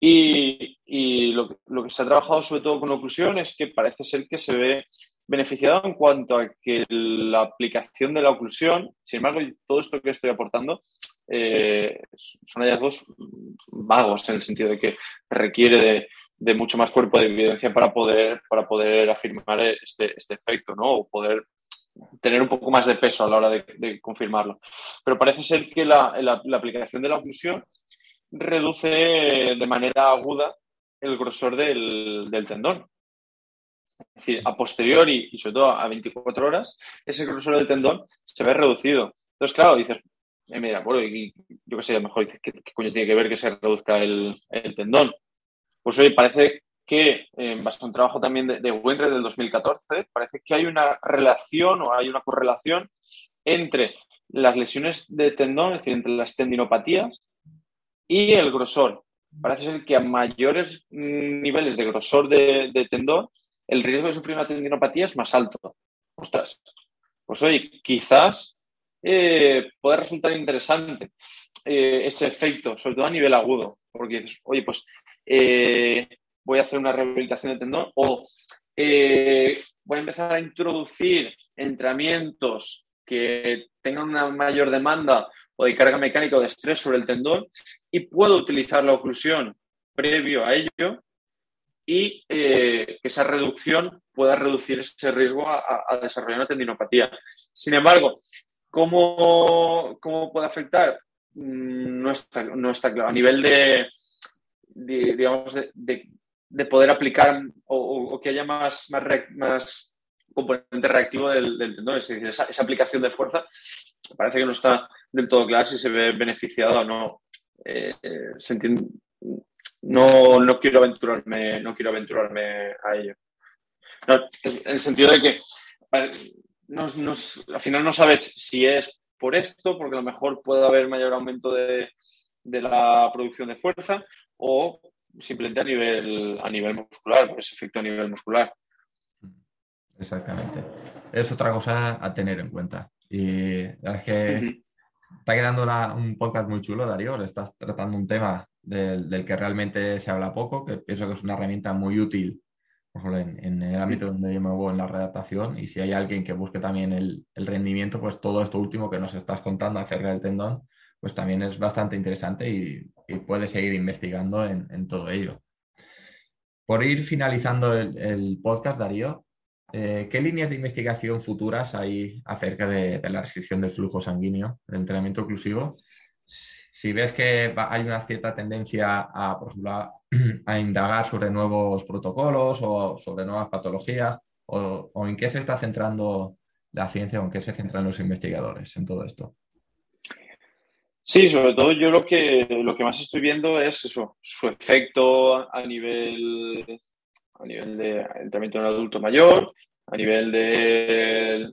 Y, lo, que se ha trabajado sobre todo con oclusión es que parece ser que se ve beneficiado en cuanto a que la aplicación de la oclusión, sin embargo, todo esto que estoy aportando eh, son hallazgos vagos en el sentido de que requiere de, mucho más cuerpo de evidencia para poder, para poder afirmar este, este efecto, ¿no? O poder tener un poco más de peso a la hora de, confirmarlo. Pero parece ser que la, aplicación de la oclusión reduce de manera aguda el grosor del, tendón. Es decir, a posteriori y sobre todo a 24 horas, ese grosor del tendón se ve reducido. Entonces, claro, dices, eh, mira, bueno, y, yo qué sé, a lo mejor dices, ¿qué, coño tiene que ver que se reduzca el, tendón? Pues hoy parece que, en base a un trabajo también de, de Winred del 2014, parece que hay una relación o hay una correlación entre las lesiones de tendón, es decir, entre las tendinopatías y el grosor. Parece ser que a mayores mm, niveles de grosor de, tendón, el riesgo de sufrir una tendinopatía es más alto. Ostras, pues oye, quizás eh, puede resultar interesante eh, ese efecto, sobre todo a nivel agudo, porque dices, oye, pues eh, voy a hacer una rehabilitación de tendón o voy a empezar a introducir entrenamientos que tengan una mayor demanda o de carga mecánica o de estrés sobre el tendón y puedo utilizar la oclusión previo a ello y eh, esa reducción pueda reducir ese riesgo a, desarrollar una tendinopatía. Sin embargo, ¿cómo, cómo puede afectar? Mm, no está, no está, claro. A nivel de, digamos, de, poder aplicar o, que haya más, más, componente reactivo del, tendón, es decir, esa, aplicación de fuerza parece que no está del todo claro si se ve beneficiado o no. Eh, no, no quiero aventurarme, no quiero aventurarme a ello. en el sentido de que al final no sabes si es por esto, porque a lo mejor puede haber mayor aumento de, la producción de fuerza, o simplemente a nivel, a nivel muscular, ese efecto a nivel muscular. Exactamente. Es otra cosa a tener en cuenta. Y la es que está quedando un podcast muy chulo, Darío. Estás tratando un tema del, que realmente se habla poco, que pienso que es una herramienta muy útil en, el ámbito donde yo me muevo en la redactación. Y si hay alguien que busque también el, rendimiento, pues todo esto último que nos estás contando acerca del tendón, pues también es bastante interesante y, puedes seguir investigando en, todo ello. Por ir finalizando el podcast, Darío, eh, ¿Qué líneas de investigación futuras hay acerca de, la restricción del flujo sanguíneo, del entrenamiento oclusivo? Si ves que hay una cierta tendencia a, por ejemplo, a, indagar sobre nuevos protocolos o sobre nuevas patologías, o, en qué se está centrando la ciencia o en qué se centran los investigadores en todo esto. Sí, sobre todo yo lo que, lo que más estoy viendo es eso, su efecto a nivel a nivel de entrenamiento en adulto mayor, a nivel de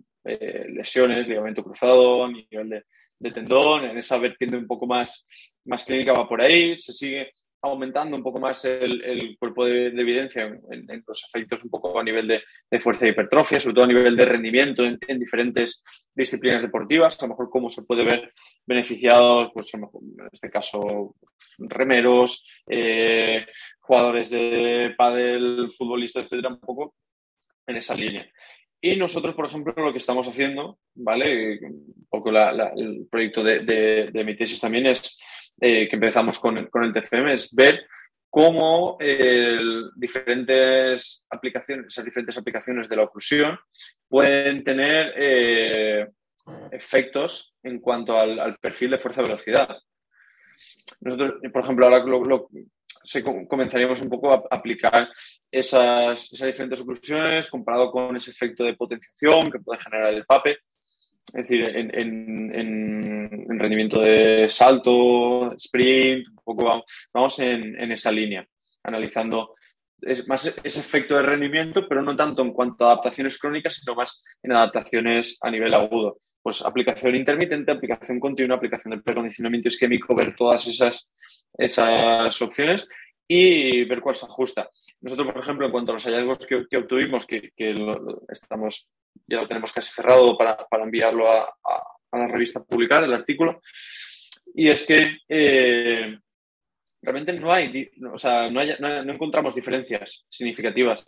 lesiones, ligamento cruzado, a nivel de, tendón, en esa vertiente un poco más, más clínica va por ahí, se sigue aumentando un poco más el, cuerpo de, evidencia en, los efectos un poco a nivel de, fuerza y hipertrofia, sobre todo a nivel de rendimiento en, diferentes disciplinas deportivas, a lo mejor cómo se puede ver beneficiados, pues en este caso, remeros, eh, jugadores de pádel, futbolistas, etcétera, un poco en esa línea. Y nosotros, por ejemplo, lo que estamos haciendo, ¿vale? Un poco el proyecto de mi tesis también es eh, que empezamos con, el TCM es ver cómo diferentes aplicaciones, esas diferentes aplicaciones de la oclusión pueden tener eh, efectos en cuanto al, perfil de fuerza-velocidad. Nosotros, por ejemplo, ahora lo, comenzaríamos un poco a aplicar esas, esas diferentes oclusiones comparado con ese efecto de potenciación que puede generar el PAPE es decir, en, rendimiento de salto, sprint, un poco vamos, en, esa línea, analizando más ese efecto de rendimiento, pero no tanto en cuanto a adaptaciones crónicas, sino más en adaptaciones a nivel agudo. Pues aplicación intermitente, aplicación continua, aplicación del precondicionamiento isquémico, ver todas esas, esas opciones y ver cuál se ajusta. Nosotros, por ejemplo, en cuanto a los hallazgos que, obtuvimos, que, estamos, ya lo tenemos casi cerrado para, enviarlo a, la revista publicar, el artículo, y es que eh, realmente no hay, o sea, no, encontramos diferencias significativas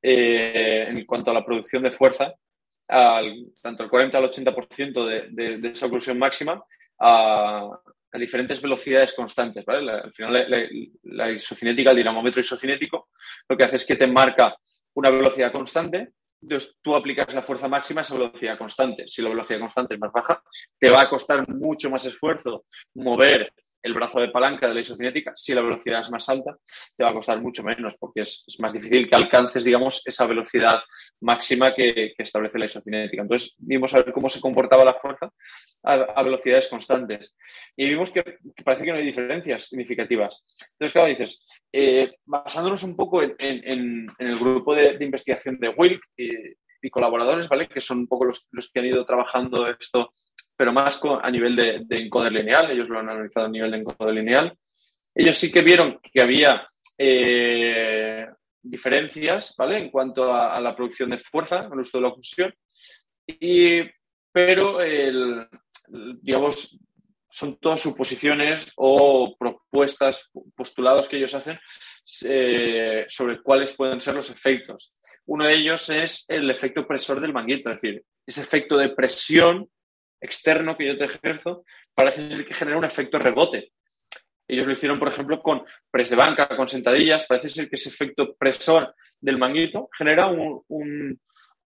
eh, en cuanto a la producción de fuerza, tanto el 40 al 80% de, de, de, esa oclusión máxima, a, a diferentes velocidades constantes. ¿vale? al final, la, isocinética, el dinamómetro isocinético, lo que hace es que te marca una velocidad constante. Entonces, tú aplicas la fuerza máxima a esa velocidad constante. Si la velocidad constante es más baja, te va a costar mucho más esfuerzo mover el brazo de palanca de la isocinética, si la velocidad es más alta, te va a costar mucho menos porque es, más difícil que alcances, digamos, esa velocidad máxima que, establece la isocinética. Entonces, vimos a ver cómo se comportaba la fuerza a, velocidades constantes y vimos que, parece que no hay diferencias significativas. Entonces, claro, dices, eh, basándonos un poco en, el grupo de, investigación de Wilk y, colaboradores, ¿vale? Que son un poco los que han ido trabajando esto pero más a nivel de, encoder lineal, ellos lo han analizado a nivel de encoder lineal. Ellos sí que vieron que había eh, diferencias, ¿vale? En cuanto a, la producción de fuerza, el uso de la oclusión, y, pero, el, digamos, son todas suposiciones o propuestas, postulados que ellos hacen eh, sobre cuáles pueden ser los efectos. Uno de ellos es el efecto presor del manguito, es decir, ese efecto de presión externo que yo te ejerzo parece ser que genera un efecto rebote. Ellos lo hicieron, por ejemplo, con press de banca, con sentadillas. Parece ser que ese efecto presor del manguito genera un,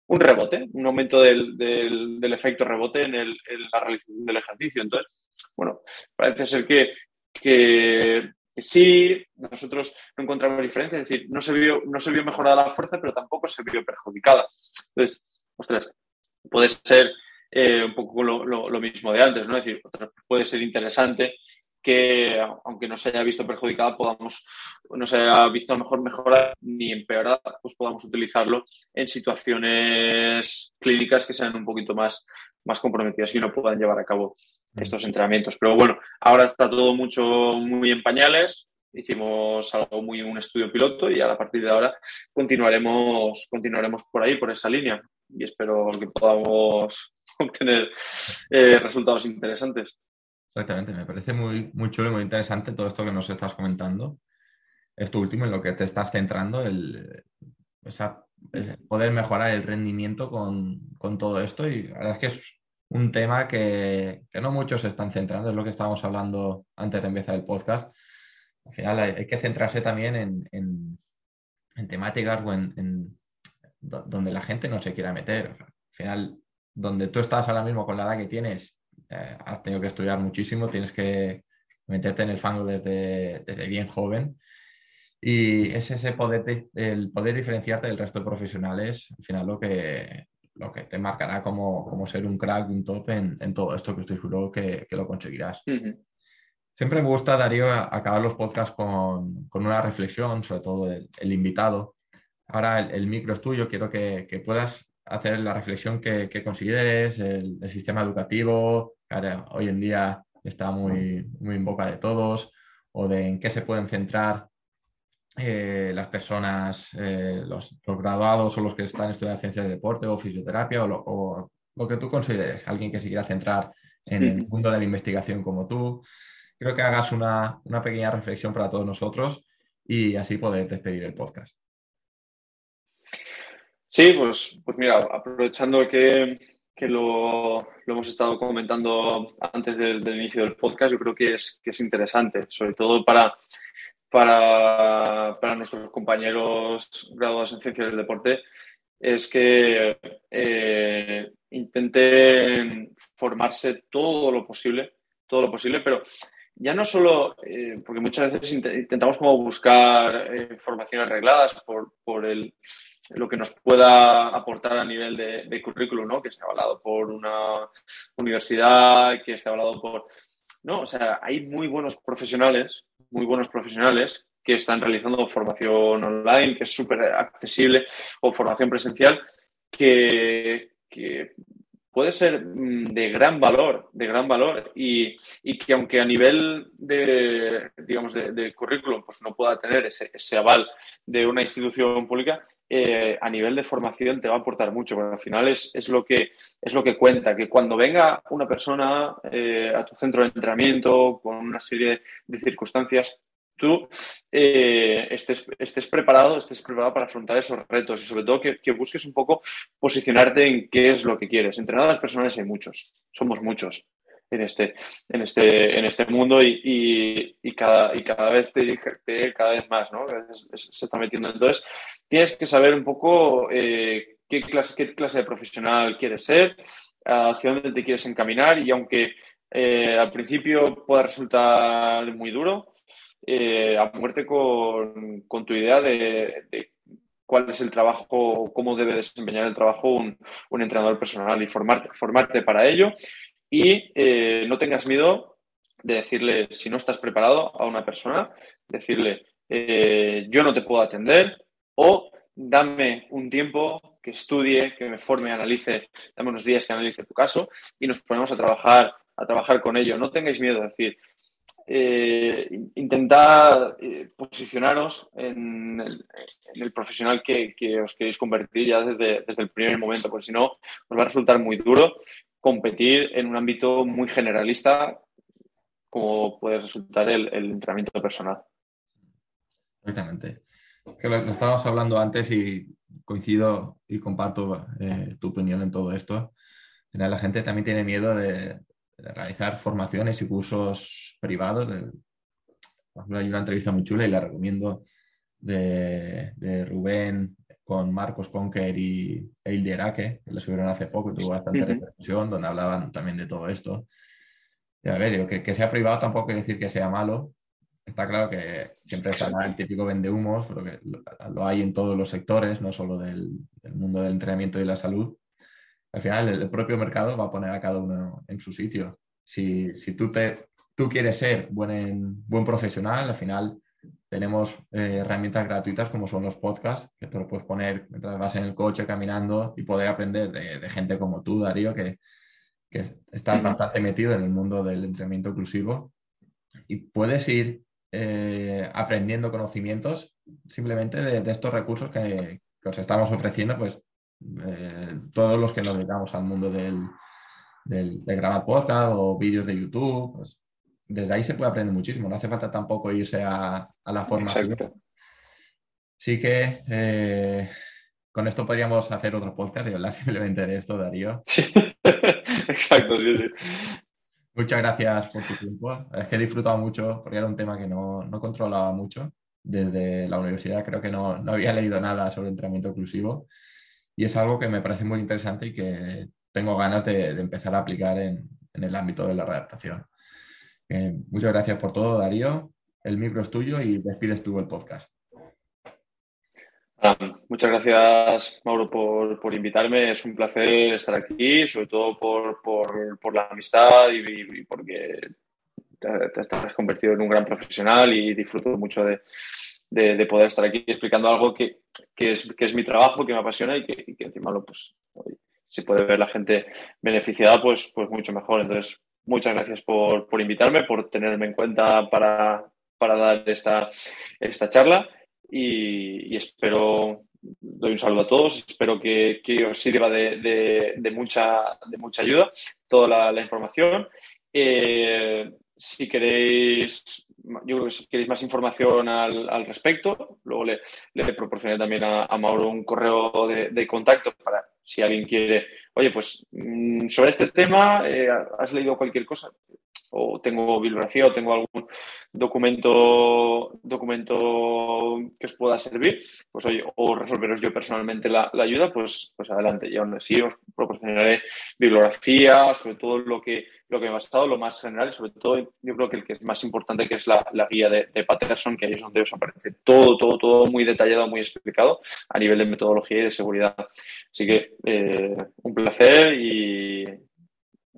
rebote, un aumento del, efecto rebote en, la realización del ejercicio. Entonces, bueno, parece ser que, que, sí, nosotros no encontramos diferencia, es decir, no se, vio, no se vio mejorada la fuerza, pero tampoco se vio perjudicada. Entonces, ostras, puede ser eh, un poco lo, mismo de antes, ¿no? Es decir, puede ser interesante que, aunque no se haya visto perjudicada, podamos, no se haya visto lo mejor mejorada ni empeorada, pues podamos utilizarlo en situaciones clínicas que sean un poquito más, más comprometidas y no puedan llevar a cabo mm. estos entrenamientos. Pero bueno, ahora está todo mucho muy en pañales. Hicimos algo muy un estudio piloto y a partir de ahora continuaremos, continuaremos por ahí, por esa línea. Y espero que podamos obtener eh, resultados interesantes. Exactamente, me parece muy, muy chulo y muy interesante todo esto que nos estás comentando. Esto último en lo que te estás centrando, el, poder mejorar el rendimiento con, todo esto. Y la verdad es que es un tema que, no muchos se están centrando, es lo que estábamos hablando antes de empezar el podcast. Al final hay, que centrarse también en, temáticas o en, donde la gente no se quiera meter. Al final donde tú estás ahora mismo con la edad que tienes, eh, has tenido que estudiar muchísimo, tienes que meterte en el fango desde, bien joven. Y es ese poder, el poder diferenciarte del resto de profesionales, al final lo que, lo que te marcará como, como ser un crack, un top en, todo esto, que estoy seguro que, que lo conseguirás. Siempre me gusta, Darío, acabar los podcasts con, con una reflexión, sobre todo el, invitado. Ahora el, micro es tuyo, quiero que, que puedas hacer la reflexión que, consideres, el, sistema educativo, que hoy en día está muy, muy en boca de todos, o de en qué se pueden centrar eh, las personas, eh, los, graduados o los que están estudiando ciencias de deporte o fisioterapia o lo, que tú consideres, alguien que se quiera centrar en el mundo de la investigación como tú. Creo que hagas una, una pequeña reflexión para todos nosotros y así poder despedir el podcast. Sí, pues, pues mira, aprovechando que, lo, hemos estado comentando antes del, inicio del podcast, yo creo que es, que es interesante, sobre todo para, para, nuestros compañeros graduados en ciencias del deporte, es que eh, intenten formarse todo lo posible, todo lo posible, pero ya no solo, eh, porque muchas veces intentamos como buscar eh, formaciones arregladas por, por el, lo que nos pueda aportar a nivel de, currículum, ¿no? Que esté avalado por una universidad, que esté avalado por... No, o sea, hay muy buenos profesionales, muy buenos profesionales que están realizando formación online, que es súper accesible, o formación presencial, que, que puede ser mm, de gran valor, de gran valor y, que aunque a nivel de, digamos, de, currículum pues no pueda tener ese, aval de una institución pública, eh, a nivel de formación te va a aportar mucho, porque al final es, lo, que, es lo que cuenta, que cuando venga una persona eh, a tu centro de entrenamiento con una serie de circunstancias, tú eh, estés, estés, preparado, estés preparado para afrontar esos retos y sobre todo que, busques un poco posicionarte en qué es lo que quieres. Entrenadores personales hay muchos, somos muchos en este, en este, en este mundo y, cada, y cada vez te, cada vez más, ¿no? Se, está metiendo. Entonces, tienes que saber un poco eh, qué, clase, qué clase de profesional quieres ser, hacia dónde te quieres encaminar y aunque eh, al principio pueda resultar muy duro, eh, a muerte con, tu idea de, cuál es el trabajo, cómo debe desempeñar el trabajo un, entrenador personal y formarte, formarte para ello. Y eh, no tengas miedo de decirle, si no estás preparado a una persona, decirle, eh, yo no te puedo atender o dame un tiempo que estudie, que me forme, analice, dame unos días que analice tu caso y nos ponemos a trabajar, a trabajar con ello. No tengáis miedo de decir, eh, intentar eh, posicionaros en el, profesional que, os queréis convertir ya desde, el primer momento, porque si no, os va a resultar muy duro competir en un ámbito muy generalista como puede resultar el, entrenamiento personal. Exactamente. Lo, estábamos hablando antes y coincido y comparto eh, tu opinión en todo esto. la gente también tiene miedo de, realizar formaciones y cursos privados. hay una entrevista muy chula y la recomiendo de, Rubén con Marcos Conker y Eilde Araque, que le subieron hace poco y tuvo bastante repercusión, donde hablaban también de todo esto. Y a ver, que, que, sea privado tampoco quiere decir que sea malo. Está claro que siempre estará el típico vende humos, pero que lo, hay en todos los sectores, no solo del, del mundo del entrenamiento y la salud al final el, propio mercado va a poner a cada uno en su sitio. Si, tú, te, tú quieres ser buen, buen profesional, al final tenemos eh, herramientas gratuitas como son los podcasts, que te lo puedes poner mientras vas en el coche caminando y poder aprender de, gente como tú, Darío, que, que estás bastante metido en el mundo del entrenamiento inclusivo y puedes ir eh, aprendiendo conocimientos simplemente de, estos recursos que, que, os estamos ofreciendo, pues eh, todos los que nos dedicamos al mundo del, de grabar podcast o vídeos de YouTube, pues desde ahí se puede aprender muchísimo. No hace falta tampoco irse a, la forma. Sí que eh, con esto podríamos hacer otro podcast y hablar simplemente de esto, Darío. Exacto, Muchas gracias por tu tiempo. Es que he disfrutado mucho porque era un tema que no, no controlaba mucho. Desde la universidad creo que no, no había leído nada sobre entrenamiento inclusivo y es algo que me parece muy interesante y que tengo ganas de, empezar a aplicar en, el ámbito de la redactación. Eh, muchas gracias por todo, Darío. El micro es tuyo y despides tú el podcast. Ah, muchas gracias, Mauro, por, invitarme. Es un placer estar aquí, sobre todo por, la amistad y, porque te, has convertido en un gran profesional y disfruto mucho de, de, poder estar aquí explicando algo que, es, que es mi trabajo, que me apasiona y que, encima lo, pues, si puede ver la gente beneficiada, pues, pues mucho mejor. Entonces, muchas gracias por, por invitarme, por tenerme en cuenta para, para dar esta, esta charla y, espero, doy un saludo a todos, espero que, os sirva de, mucha, de mucha ayuda toda la, información. Eh, si queréis, yo creo que si queréis más información al, respecto, luego le, le proporcioné también a, Mauro un correo de, contacto para si alguien quiere, oye, pues mm, sobre este tema, eh, ¿has leído cualquier cosa? O tengo bibliografía o tengo algún documento, documento que os pueda servir, pues oye, o resolveros yo personalmente la, ayuda, pues, pues adelante. Y aún así os proporcionaré bibliografía, sobre todo lo que, lo que me ha basado, lo más general y sobre todo yo creo que el que es más importante que es la, guía de, Patterson, que ahí es donde os aparece todo, todo, todo muy detallado, muy explicado a nivel de metodología y de seguridad. Así que eh, un placer y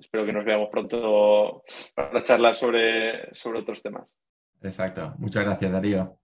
espero que nos veamos pronto para charlar sobre, sobre otros temas. Exacto. Muchas gracias, Darío.